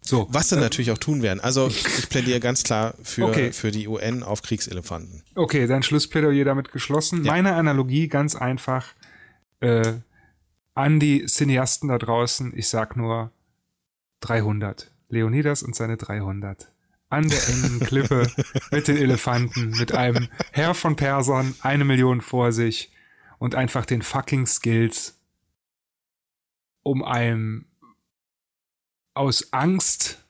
So. Was sie äh, natürlich auch tun werden. Also [laughs] ich plädiere ganz klar für, okay. für die UN auf Kriegselefanten. Okay, dann Schlussplädoyer damit geschlossen. Ja. Meine Analogie ganz einfach äh, an die Cineasten da draußen. Ich sag nur, 300. Leonidas und seine 300. An der engen Klippe mit den Elefanten, mit einem Herr von Persern, eine Million vor sich und einfach den fucking Skills, um einem aus Angst,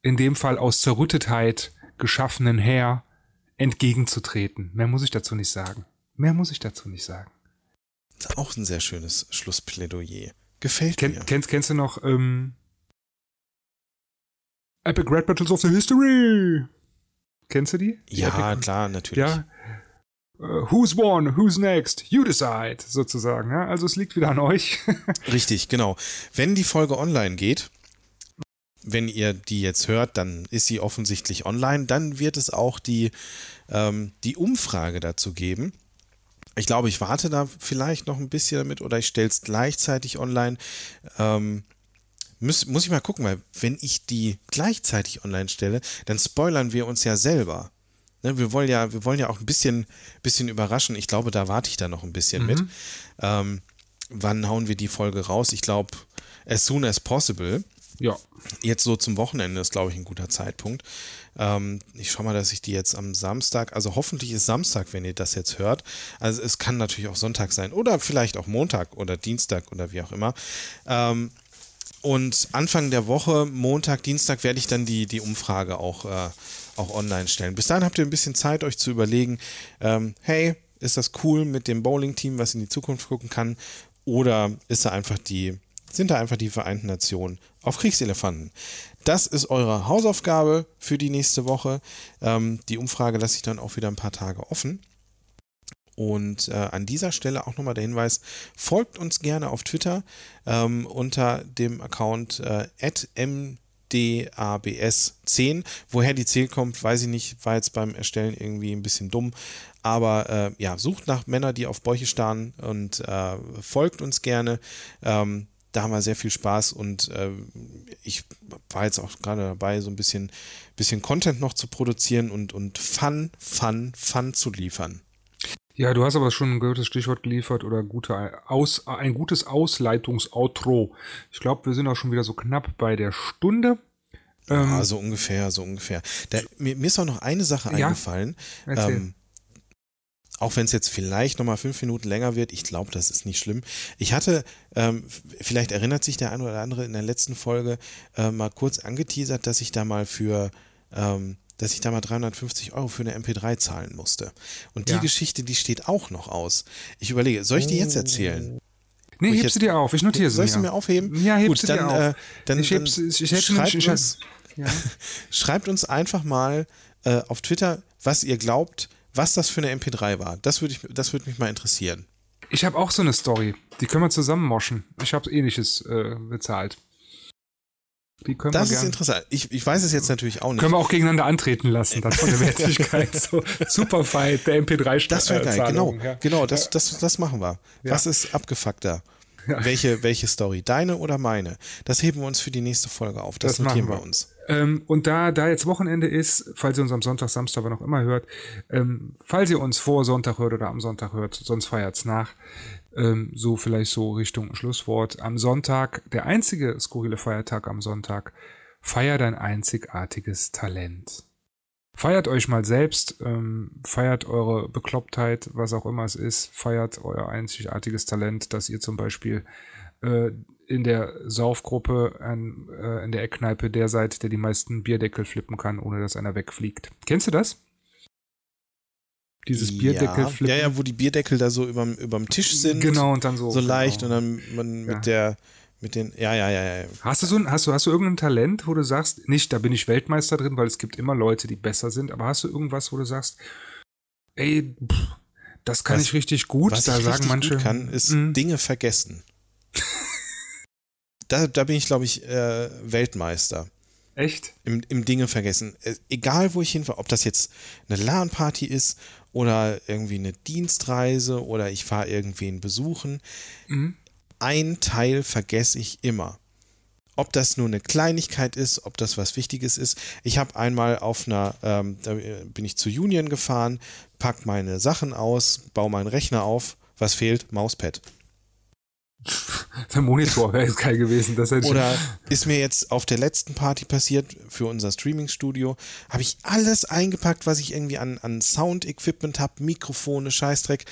in dem Fall aus Zerrüttetheit geschaffenen Herr entgegenzutreten. Mehr muss ich dazu nicht sagen. Mehr muss ich dazu nicht sagen. Das ist auch ein sehr schönes Schlussplädoyer. Gefällt Ken, mir. Kennst, kennst du noch ähm, Epic Red Battles of the History. Kennst du die? die ja, Epic klar, natürlich. Ja. Uh, who's won? Who's next? You decide, sozusagen. Ja? Also es liegt wieder an euch. [laughs] Richtig, genau. Wenn die Folge online geht, wenn ihr die jetzt hört, dann ist sie offensichtlich online. Dann wird es auch die, ähm, die Umfrage dazu geben. Ich glaube, ich warte da vielleicht noch ein bisschen damit oder ich stelle es gleichzeitig online. Ähm, muss, muss ich mal gucken, weil wenn ich die gleichzeitig online stelle, dann spoilern wir uns ja selber. Ne, wir wollen ja, wir wollen ja auch ein bisschen, bisschen überraschen. Ich glaube, da warte ich da noch ein bisschen mhm. mit. Ähm, wann hauen wir die Folge raus? Ich glaube, as soon as possible. Ja. Jetzt so zum Wochenende ist, glaube ich, ein guter Zeitpunkt. Ähm, ich schaue mal, dass ich die jetzt am Samstag, also hoffentlich ist Samstag, wenn ihr das jetzt hört. Also es kann natürlich auch Sonntag sein oder vielleicht auch Montag oder Dienstag oder wie auch immer. Ähm, und Anfang der Woche, Montag, Dienstag, werde ich dann die, die Umfrage auch, äh, auch online stellen. Bis dahin habt ihr ein bisschen Zeit, euch zu überlegen, ähm, hey, ist das cool mit dem Bowling-Team, was in die Zukunft gucken kann? Oder ist da einfach die, sind da einfach die Vereinten Nationen auf Kriegselefanten? Das ist eure Hausaufgabe für die nächste Woche. Ähm, die Umfrage lasse ich dann auch wieder ein paar Tage offen. Und äh, an dieser Stelle auch nochmal der Hinweis, folgt uns gerne auf Twitter ähm, unter dem Account äh, mdabs10. Woher die 10 kommt, weiß ich nicht, war jetzt beim Erstellen irgendwie ein bisschen dumm. Aber äh, ja, sucht nach Männern, die auf Bäuche starren und äh, folgt uns gerne. Ähm, da haben wir sehr viel Spaß und äh, ich war jetzt auch gerade dabei, so ein bisschen, bisschen Content noch zu produzieren und, und Fun, Fun, Fun zu liefern. Ja, du hast aber schon ein gutes Stichwort geliefert oder gute Aus, ein gutes Ausleitungs-Outro. Ich glaube, wir sind auch schon wieder so knapp bei der Stunde. Ja, ähm, so ungefähr, so ungefähr. Da, mir, mir, ist auch noch eine Sache ja, eingefallen. Ähm, auch wenn es jetzt vielleicht nochmal fünf Minuten länger wird, ich glaube, das ist nicht schlimm. Ich hatte, ähm, vielleicht erinnert sich der eine oder andere in der letzten Folge äh, mal kurz angeteasert, dass ich da mal für ähm, dass ich da mal 350 Euro für eine MP3 zahlen musste. Und die ja. Geschichte, die steht auch noch aus. Ich überlege, soll ich die jetzt erzählen? Nee, heb sie dir auf. Ich notiere sie. Soll ich sie mir aufheben? Ja, heb Gut, sie dann, dir auf. Äh, dann, ich heb's, ich, ich schreibt, uns, ja. [laughs] schreibt uns einfach mal äh, auf Twitter, was ihr glaubt, was das für eine MP3 war. Das würde das würde mich mal interessieren. Ich habe auch so eine Story. Die können wir zusammen moschen. Ich habe ähnliches äh, bezahlt. Das wir ist interessant. Ich, ich weiß es jetzt natürlich auch nicht. Können wir auch gegeneinander antreten lassen, dann von der Wertigkeit. [laughs] so super Fight, der MP3 Das wäre geil, genau. Ja. Genau, das, das, das machen wir. Ja. Was ist abgefuckter? Ja. Welche, welche Story? Deine oder meine? Das heben wir uns für die nächste Folge auf. Das, das notieren wir uns. Ähm, und da, da jetzt Wochenende ist, falls ihr uns am Sonntag, Samstag, wann auch immer hört, ähm, falls ihr uns vor Sonntag hört oder am Sonntag hört, sonst feiert's nach, ähm, so vielleicht so Richtung Schlusswort. Am Sonntag, der einzige skurrile Feiertag am Sonntag, feiert ein einzigartiges Talent. Feiert euch mal selbst, ähm, feiert eure Beklopptheit, was auch immer es ist, feiert euer einzigartiges Talent, dass ihr zum Beispiel äh, in der Saufgruppe an, äh, in der Eckkneipe der seid, der die meisten Bierdeckel flippen kann, ohne dass einer wegfliegt. Kennst du das? Dieses Bierdeckel flippen. Ja, ja, wo die Bierdeckel da so überm, überm Tisch sind. Genau, und dann so. So leicht genau. und dann man mit ja. der mit den, ja, ja, ja, ja. Hast du so ein, hast du, hast du irgendein Talent, wo du sagst, nicht, da bin ich Weltmeister drin, weil es gibt immer Leute, die besser sind, aber hast du irgendwas, wo du sagst, ey, pff, das kann was, ich richtig gut, was da ich sagen manche. Gut kann, ist mh. Dinge vergessen. [laughs] da, da bin ich, glaube ich, äh, Weltmeister. Echt? Im, Im Dinge vergessen. Äh, egal, wo ich hinfahre, ob das jetzt eine LAN-Party ist oder irgendwie eine Dienstreise oder ich fahre irgendwen besuchen. Mhm. Ein Teil vergesse ich immer. Ob das nur eine Kleinigkeit ist, ob das was Wichtiges ist. Ich habe einmal auf einer, ähm, da bin ich zu Union gefahren, pack meine Sachen aus, baue meinen Rechner auf. Was fehlt? Mauspad. [laughs] Der Monitor wäre jetzt geil gewesen. Das Oder [laughs] ist mir jetzt auf der letzten Party passiert für unser Streaming-Studio, habe ich alles eingepackt, was ich irgendwie an, an Sound-Equipment habe, Mikrofone, Scheißdreck.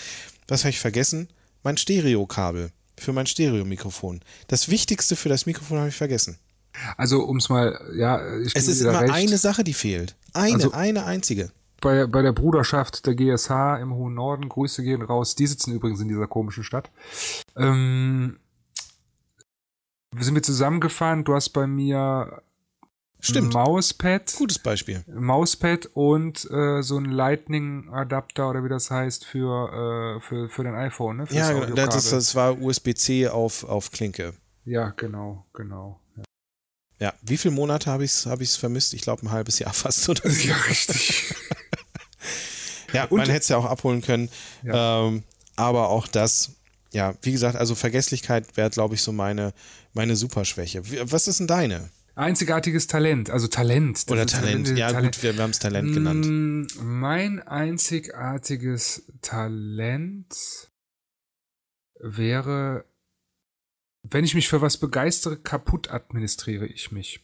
Was habe ich vergessen? Mein Stereokabel für mein Stereo-Mikrofon. Das Wichtigste für das Mikrofon habe ich vergessen. Also, um es mal, ja, ich Es ist immer recht. eine Sache, die fehlt. Eine, also, eine einzige. Bei, bei der Bruderschaft der GSH im hohen Norden, Grüße gehen raus. Die sitzen übrigens in dieser komischen Stadt. Ähm, sind wir zusammengefahren. Du hast bei mir Stimmt. Mauspad. Gutes Beispiel. Mauspad und äh, so ein Lightning-Adapter oder wie das heißt für, äh, für, für dein iPhone. Ne? ja, das, das war USB-C auf, auf Klinke. Ja, genau, genau. Ja, wie viele Monate habe ich es hab vermisst? Ich glaube ein halbes Jahr [laughs] fast. Oder so. [laughs] Ja, richtig. ja, und, man hätte es ja auch abholen können. Ja. Ähm, aber auch das, ja, wie gesagt, also Vergesslichkeit wäre, glaube ich, so meine, meine Superschwäche. Was ist denn deine? Einzigartiges Talent, also Talent. Oder Talent, Talent, ja Talent. gut, wir, wir haben es Talent genannt. Mm, mein einzigartiges Talent wäre, wenn ich mich für was begeistere, kaputt administriere ich mich.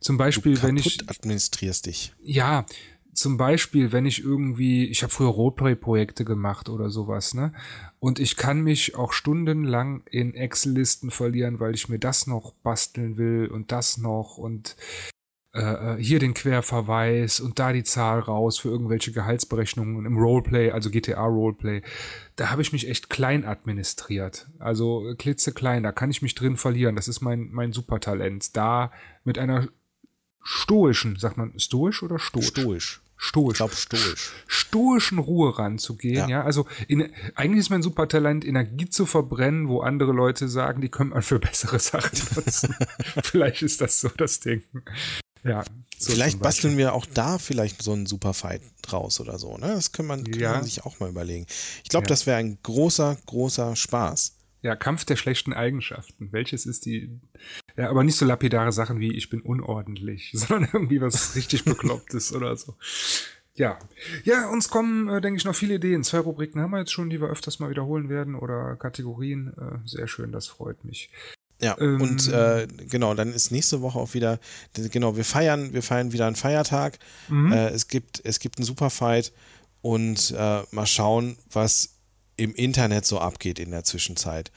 Zum Beispiel, du wenn ich. administrierst dich. Ja, zum Beispiel, wenn ich irgendwie, ich habe früher Roleplay-Projekte gemacht oder sowas, ne? Und ich kann mich auch stundenlang in Excel-Listen verlieren, weil ich mir das noch basteln will und das noch und äh, äh hier den Querverweis und da die Zahl raus für irgendwelche Gehaltsberechnungen im Roleplay, also GTA-Roleplay. Da habe ich mich echt klein administriert. Also klitzeklein, da kann ich mich drin verlieren. Das ist mein, mein Supertalent. Da mit einer stoischen, sagt man stoisch oder stoisch? Stoisch stoisch. Ich glaube stoisch. Stoischen Ruhe ranzugehen, ja. ja? Also in, eigentlich ist mein Supertalent, Energie zu verbrennen, wo andere Leute sagen, die können man für bessere Sachen nutzen. [laughs] vielleicht ist das so das Ding. Ja. So vielleicht basteln wir auch da vielleicht so einen Superfight draus oder so, ne? Das kann man, kann ja. man sich auch mal überlegen. Ich glaube, ja. das wäre ein großer, großer Spaß. Ja, Kampf der schlechten Eigenschaften. Welches ist die. Ja, aber nicht so lapidare Sachen wie ich bin unordentlich, [laughs] sondern irgendwie was richtig Beklopptes [laughs] oder so. Ja. Ja, uns kommen, äh, denke ich, noch viele Ideen. Zwei Rubriken haben wir jetzt schon, die wir öfters mal wiederholen werden oder Kategorien. Äh, sehr schön, das freut mich. Ja, ähm, und äh, genau, dann ist nächste Woche auch wieder, genau, wir feiern, wir feiern wieder einen Feiertag. Mhm. Äh, es gibt, es gibt einen Superfight und äh, mal schauen, was im Internet so abgeht in der Zwischenzeit.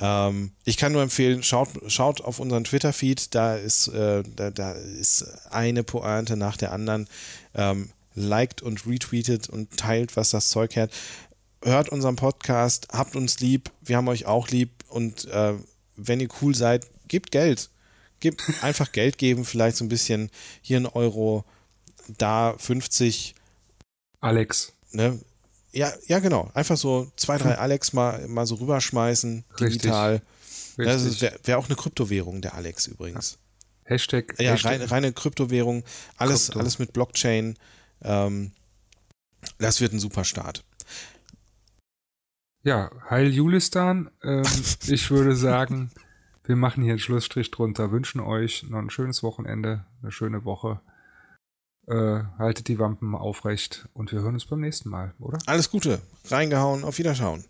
Ähm, ich kann nur empfehlen, schaut, schaut auf unseren Twitter-Feed, da ist, äh, da, da, ist eine Pointe nach der anderen. Ähm, liked und retweetet und teilt, was das Zeug hat. Hört unseren Podcast, habt uns lieb, wir haben euch auch lieb und äh, wenn ihr cool seid, gebt Geld. Gebt [laughs] einfach Geld geben, vielleicht so ein bisschen hier ein Euro, da 50 Alex. Ne? Ja, ja, genau. Einfach so zwei, drei Alex mal, mal so rüberschmeißen, digital. Richtig. Das wäre wär auch eine Kryptowährung, der Alex übrigens. Hashtag. Ja, Hashtag. Rein, reine Kryptowährung, alles, Krypto. alles mit Blockchain. Ähm, das wird ein super Start. Ja, Heil Julistan. Ähm, ich würde sagen, wir machen hier einen Schlussstrich drunter, wünschen euch noch ein schönes Wochenende, eine schöne Woche. Äh, haltet die Wampen aufrecht und wir hören uns beim nächsten Mal, oder? Alles Gute, reingehauen, auf Wiederschauen.